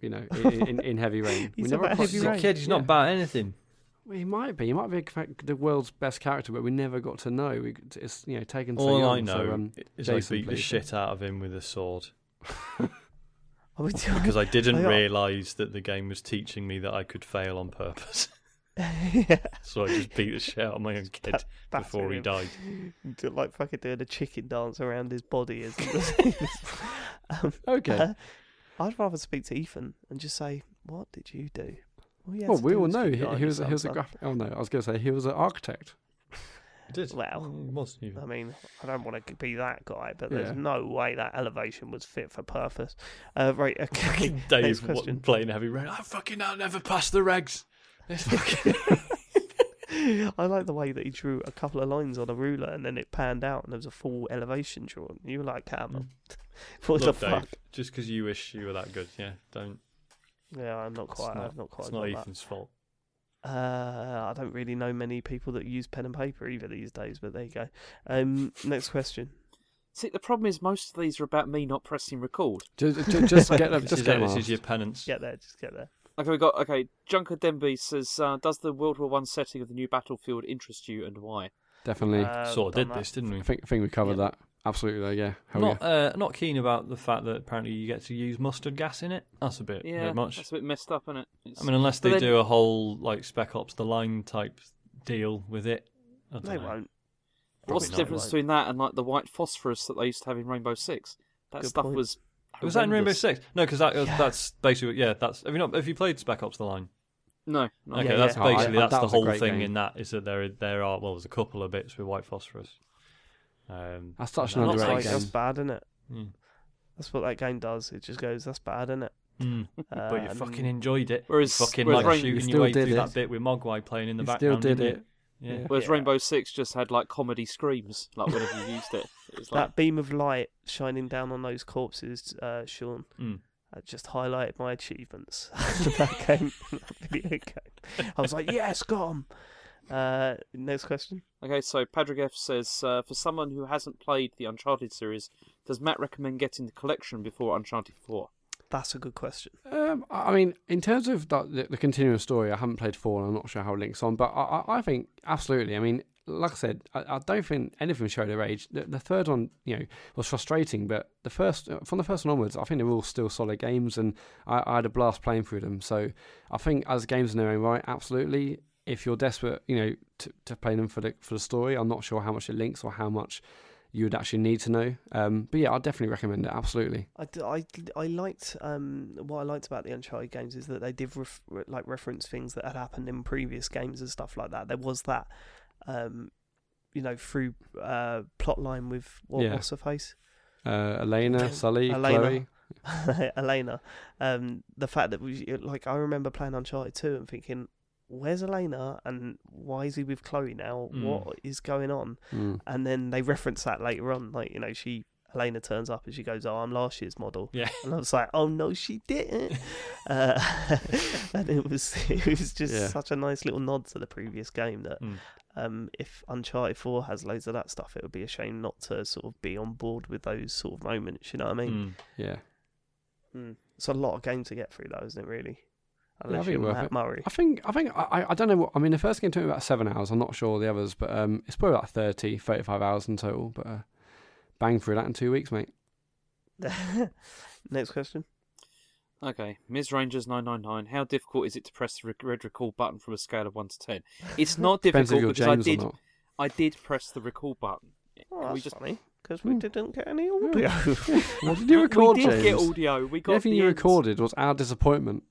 You know, in, in, in Heavy Rain, we He's never about quite Heavy He's a Rain. kid. He's not Yeah. about anything. Well, he might be. He might be fa- the world's best character, but we never got to know. We, it's you know taken so All young. I know so, um, is I Jason, beat the shit out of him with a sword that? I mean, because I didn't realise that the game was teaching me that I could fail on purpose. yeah, so I just beat the shit out of my own kid Batter before he died. Like fucking doing a chicken dance around his body as he was. um, okay. uh, I'd rather speak to Ethan and just say, "What did you do?" All well, we all know he, he was your he was a son, graphic. Oh no, I was going to say he was an architect. It did. Well, it was. I mean, I don't want to be that guy, but Yeah. there's no way that elevation was fit for purpose. Uh, right, okay. Dave question. wa- playing heavy rain. I fucking I'll never pass the regs. It's fucking I like the way that he drew a couple of lines on a ruler and then it panned out and there was a full elevation drawn. You were like, "Come on, what Look, the Dave. fuck?" Just because you wish you were that good, yeah. Don't. Yeah, I'm not It's quite. not, I've not quite it's not got that. Ethan's fault. Uh, I don't really know many people that use pen and paper either these days, but there you go. Um, next question. See, the problem is most of these are about me not pressing record. Just, just, just get them. Just get it, them this is your penance. Get there, just get there. Okay, we got okay. Junker Denby says, uh, "Does the World War One setting of the new battlefield interest you, and why?" Definitely. Uh, Sort of did that. this, didn't we? I think I think we covered that. Absolutely. Yeah. Hell not yeah. uh, not keen about the fact that apparently you get to use mustard gas in it. That's a bit, a Yeah, bit much. that's a bit messed up, isn't it? It's- I mean, unless But they do a whole like Spec Ops: The Line type deal with it. I They know. won't. what's the difference right. between that and like the white phosphorus that they used to have in Rainbow Six? That Good stuff point. was Was that in Rainbow. Six? No, because that, Yeah. that's basically yeah. That's have you not? Have you played Spec Ops: The Line? No, no. Okay, Yeah, that's yeah. Oh, I- basically that's that the whole thing game. in that is that there there are well, there's a couple of bits with white phosphorus. Um, That's such an That's that's underrated like game. that's bad, isn't it? Mm. That's what that game does. It just goes, that's bad, isn't it? Mm. Uh, but you fucking enjoyed it. Whereas- fucking whereas like Rain- shooting You your way through it. that bit with Mogwai playing in the You background. still did didn't it. you? Yeah. Whereas Yeah. Rainbow Six just had like comedy screams, like whenever you used it. It was like, that beam of light shining down on those corpses, uh, Sean, Mm. that just highlighted my achievements. that game, that video game. I was like, yes, got 'em. Uh, next question. Okay, so Patrick F says, uh, for someone who hasn't played the Uncharted series, does Matt recommend getting the collection before Uncharted 4? That's a good question. Um, I I mean, in terms of the, the, the continuing story, I haven't played four, and I'm not sure how it links on. But I, I, I think absolutely. I mean, like I said, I, I don't think anything showed their age. The, the third one, you know, was frustrating, but the first, uh, from the first one onwards, I think they're all still solid games, and I, I had a blast playing through them. So I think as games in their own right, absolutely. If you're desperate, you know, to, to play them for the for the story, I'm not sure how much it links or how much you would actually need to know. Um, but yeah, I'd definitely recommend it. Absolutely. I, I, I liked um what I liked about the Uncharted games is that they did ref- like reference things that had happened in previous games and stuff like that. There was that, um, you know, through uh plot line with what Yeah. what's her face, Uh, Elena, Sully, Elena. Chloe. Elena. Um, the fact that we like I remember playing Uncharted two and thinking, where's Elena and why is he with Chloe now? Mm. What is going on? Mm. And then they reference that later on, like you know she. Elena turns up and she goes, "Oh, I'm last year's model." Yeah. And I was like, "Oh no, she didn't." uh, and it was it was just Yeah. such a nice little nod to the previous game that Mm. um, if Uncharted Four has loads of that stuff, it would be a shame not to sort of be on board with those sort of moments. You know what I mean? Mm. Yeah. Mm. It's a lot of game to get through, though, isn't it? Really, unless think you're worth Matt it. Murray. I think I think I, I don't know what I mean the first game took me about seven hours I'm not sure the others but um it's probably about 30 35 hours in total but uh, bang through that in two weeks mate Next question. Okay, Ms. Rangers 999. How difficult is it to press the rec- red recall button from a scale of 1 to 10? It's not difficult you're because I did I did press the recall button. Oh, Can we that's just funny because we Hmm. didn't get any audio. what did you record we did James get audio. We got everything the you ends. recorded was our disappointment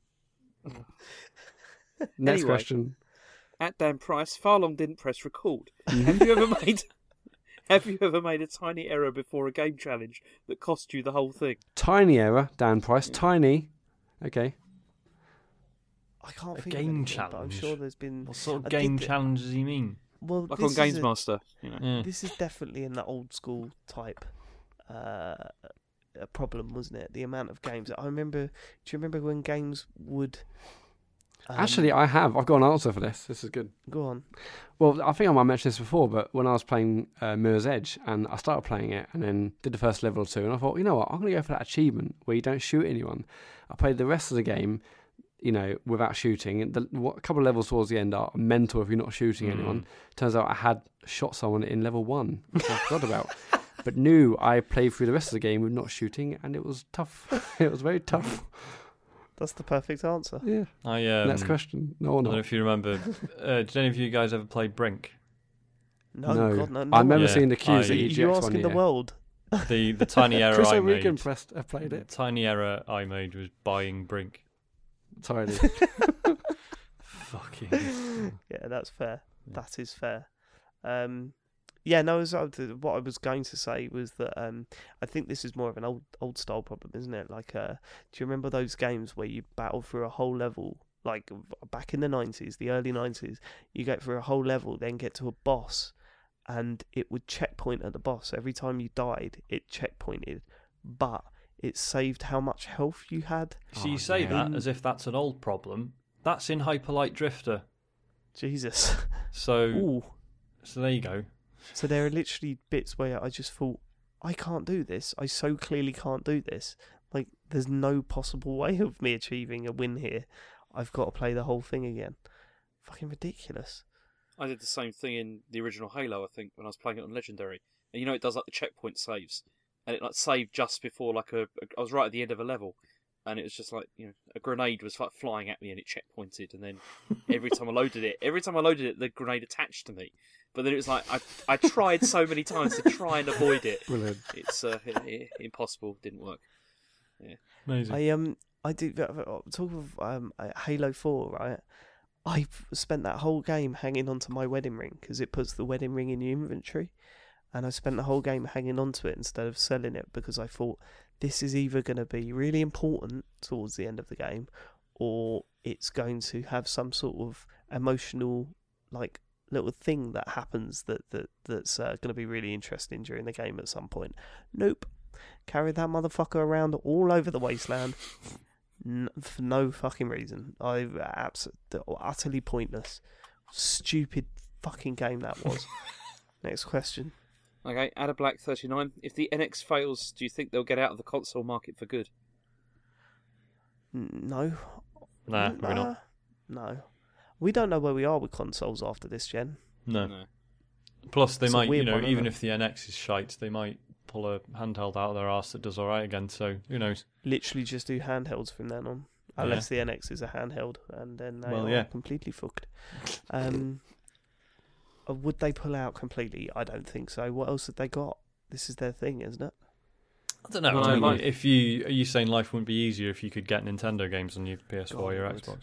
next Anyway. question At Dan Price, Farlong didn't press record. Mm-hmm. have you ever made Have you ever made a tiny error before a game challenge that cost you the whole thing? tiny error Dan Price tiny okay I can't A think game of anything, but I'm sure there's been. What sort of I game did- challenge does he mean? Well, Like this on Games a- Master, you know. Yeah. This is definitely in that old school type uh, a problem, wasn't it? The amount of games. I remember. Do you remember when games would? um, actually I have I've got an answer for this this is good go on. Well, I think I might mention this before, but when I was playing uh, Mirror's Edge and I started playing it and then did the first level or two, and I thought, you know what, I'm going to go for that achievement where you don't shoot anyone. I played the rest of the game, you know, without shooting. And the, what, a couple of levels towards the end are mental if you're not shooting Mm. anyone. Turns out I had shot someone in level one, which I forgot about. But knew I played through the rest of the game with not shooting, and it was tough. it was very tough. That's the perfect answer. Yeah. I um, Next question. No I don't know not. if you remember. Uh, did any of you guys ever play Brink? No, No. God, no. I no remember Yeah. seeing the cues I- at You, EGX you one asking the year. world? The the tiny error Chris I O'Regan made. pressed, uh, played The it. tiny error I made was buying Brink. Totally. Fucking. Yeah, that's fair. That is fair. Um, yeah, no. As I, what I was going to say was that um, I think this is more of an old old style problem, isn't it? Like, uh, do you remember those games where you battle through a whole level? Like back in the nineties, the early nineties, you get through a whole level, then get to a boss, and it would checkpoint at the boss every time you died. It checkpointed, but it saved how much health you had. So you Oh, say yeah. that as if that's an old problem. That's in Hyper Light Drifter. Jesus. So Ooh. so there you go. So there are literally bits where I just thought, I can't do this. I so clearly can't do this. Like, there's no possible way of me achieving a win here. I've got to play the whole thing again. Fucking ridiculous. I did the same thing in the original Halo, I think, when I was playing it on Legendary. And you know, it does like the checkpoint saves, and it like saved just before like a. I was right at the end of a level, and it was just like you know a grenade was like flying at me, and it checkpointed, and then every time I loaded it, every time I loaded it, the grenade attached to me. But then it was like I I tried so many times to try and avoid it. Brilliant. It's uh, i i impossible. Didn't work. yeah Amazing. I um I do uh, talk of um uh, Fallout Four, right? I spent that whole game hanging onto my wedding ring because it puts the wedding ring in your inventory, and I spent the whole game hanging onto it instead of selling it because I thought this is either going to be really important towards the end of the game, or it's going to have some sort of emotional like little thing that happens that that that's uh, going to be really interesting during the game at some point. Nope, carried that motherfucker around all over the wasteland. N- for no fucking reason. I abs- utterly pointless, stupid fucking game that was. Next question. Okay, Ada Black thirty nine. If the NX fails, do you think they'll get out of the console market for good? No. nah, maybe not. No. We don't know where we are with consoles after this gen. No. Plus, they It's might, you know, one, even it? if the NX is shite, they might pull a handheld out of their arse that does all right again. So who knows? Literally just do handhelds from then on. Unless the NX is a handheld, and then they Well, are yeah. completely fucked. Um, would they pull out completely? I don't think so. What else have they got? This is their thing, isn't it? I don't know. Well, I mean, life- if you are you saying life wouldn't be easier if you could get Nintendo games on your PS4 or your Xbox?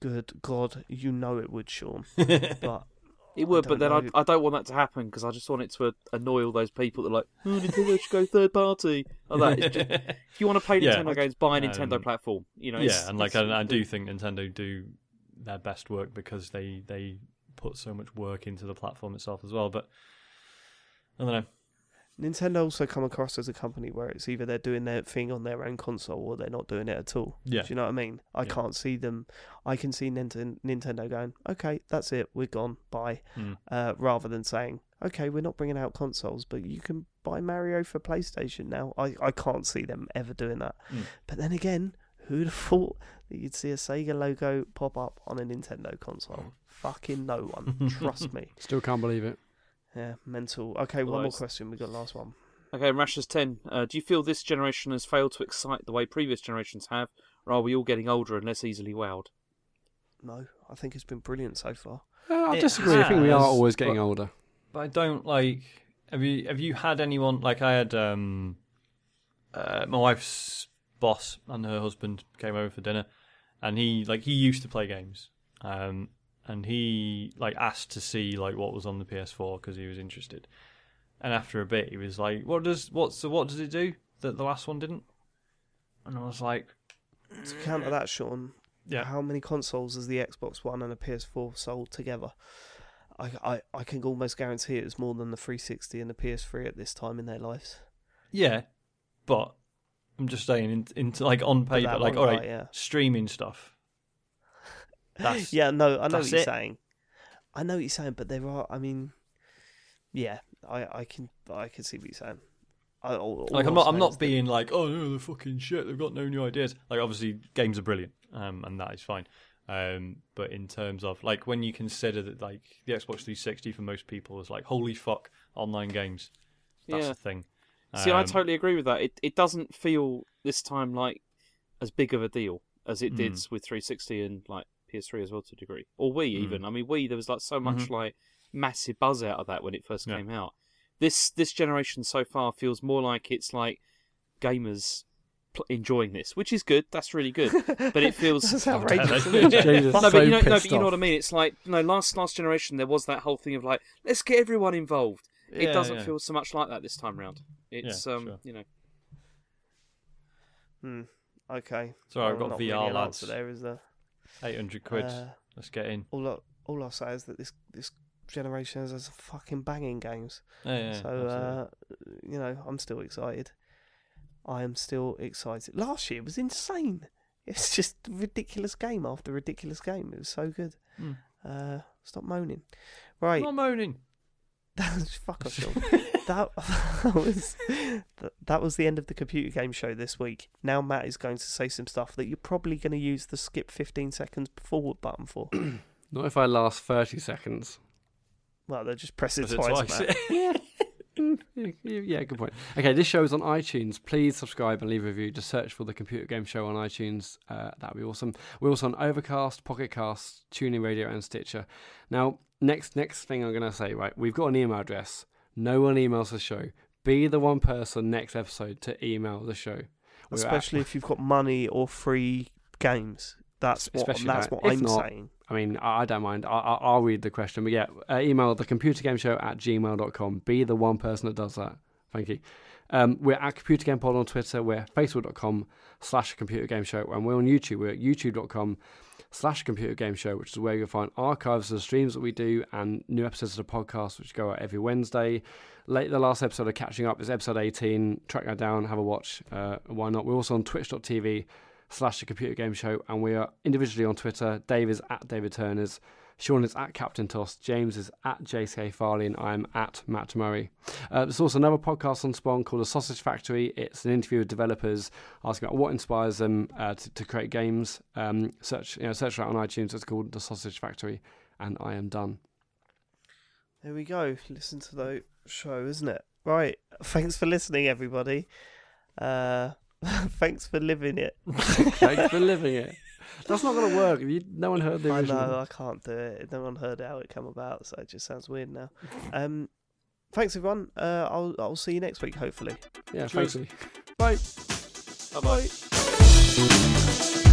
Good God, you know it would, Sean. But It would, but then I. I don't want that to happen because I just want it to annoy all those people that are like, oh, Nintendo should go third party. Like that. Just, if you want to play Yeah. Nintendo games, buy a Nintendo Um, platform. You know, it's- yeah, and like it's- I, I do think Nintendo do their best work because they they put so much work into the platform itself as well. But I don't know. Nintendo also come across as a company where it's either they're doing their thing on their own console or they're not doing it at all. Yeah. Do you know what I mean? I Yeah. can't see them. I can see Ninten- Nintendo going, okay, that's it, we're gone, bye. Mm. Uh, rather than saying, okay, we're not bringing out consoles, but you can buy Mario for PlayStation now. I, I can't see them ever doing that. Mm. But then again, who'd have thought that you'd see a Sega logo pop up on a Nintendo console? Fucking no one. Trust me. Still can't believe it. Yeah, mental. Okay, one more Nice. question. We got last one. Okay, Rashers 10. Uh, do you feel this generation has failed to excite the way previous generations have, or are we all getting older and less easily wowed? No, I think it's been brilliant so far. Uh, I It disagree. I think we are has, always getting but- older. But I don't like. Have you have you had anyone like I had? um uh, My wife's boss and her husband came over for dinner, and he like he used to play games, um, and he like asked to see like what was on the PS4 because he was interested, and after a bit he was like, "What does what so what does it do that the last one didn't?" And I was like, To counter that, Sean, "Yeah, how many consoles has the Xbox One and a PS4 sold together? I, I, I can almost guarantee it was more than the 360 and the PS3 at this time in their lives. yeah," but I'm just saying, in, into like on paper, like all right, yeah. streaming stuff. That's yeah, no, I know what you're it. saying. I know what you're saying, but there are. I mean, yeah, I, I can, I can see what you're saying. I, all, all like I'm not I'm is not that- being like oh no they're fucking shit they've got no new ideas like obviously games are brilliant um and that is fine um but in terms of like when you consider that like the Xbox 360 for most people is like holy fuck online games that's Yeah. the thing See, I Um, totally agree with that. It it doesn't feel this time like as big of a deal as it did Mm. with 360 and like PS3 as well to a degree, or Wii Mm. even. I mean, Wii there was like so much Mhm. like massive buzz out of that when it first Yeah. came out. This this generation so far feels more like it's like gamers pl- enjoying this, which is good. That's really good. But it feels That's outrageous. damn isn't it? Jesus, no, but you know, no, but you know what I mean. It's like no, last last generation there was that whole thing of like let's get everyone involved. it doesn't yeah. feel so much like that this time round. It's Yeah, um, sure. you know, Hmm, okay. Sorry, I've got VR really an lads. answer there, is there? 800 quid Uh, let's get in all I, all I'll say is that this this generation has fucking banging games. yeah, yeah, so uh, you know, I'm still excited. I am still excited. Last year was insane. It's just ridiculous game after ridiculous game. It was so good. Hmm. Uh, stop moaning. Right, I'm not moaning fuck off, Sean. that, that was that, that was the end of the computer game show this week. Now Matt is going to say some stuff that you're probably going to use the skip 15 seconds forward button for. Not if I last 30 seconds. well, they're just press it twice, twice? Matt. yeah. Good point. Okay, this show is on iTunes. Please subscribe and leave a review. Just search for the Computer Game Show on iTunes. Uh, that'd be awesome. We're also on Overcast, Pocket Cast, TuneIn Radio, and Stitcher. Now, next next thing I'm gonna say, right? We've got an email address. No one emails the show. Be the one person next episode to email the show. we're at- especially if you've got money or free games. That's what Especially that's that. what If I'm not, saying. I mean, I, I don't mind. I, I, I'll read the question. But yeah, uh, email the computer game show at gmail.com. Be the one person that does that. Thank you. Um, we're at Computer Game Pod on Twitter. We're facebook.com slash computer game show. And we're on YouTube. We're at youtube.com slash computer game show, which is where you'll find archives of the streams that we do and new episodes of the podcast, which go out every Wednesday. Late, the last episode of Catching Up is episode 18. Track that down, have a watch. Uh, why not? We're also on twitch.tv slash the computer game show and we are individually on twitter dave is at david turners sean is at captain toss james is at jk farley and i'm at matt murray uh, there's also another podcast on SPOnG called the sausage factory it's an interview with developers asking about what inspires them uh, to, to create games um, search you know search that on itunes it's called the sausage factory and i am done There we go. Listen to the show, isn't it? Right. Thanks for listening, everybody. Uh, thanks for living it. thanks for living it that's not going to work you, no one heard the I original know I can't do it. No one heard how it come about, so it just sounds weird now. Um, thanks everyone. Uh, I'll I'll see you next week, hopefully. yeah Cheers. thanks Lee. bye Bye bye. Bye.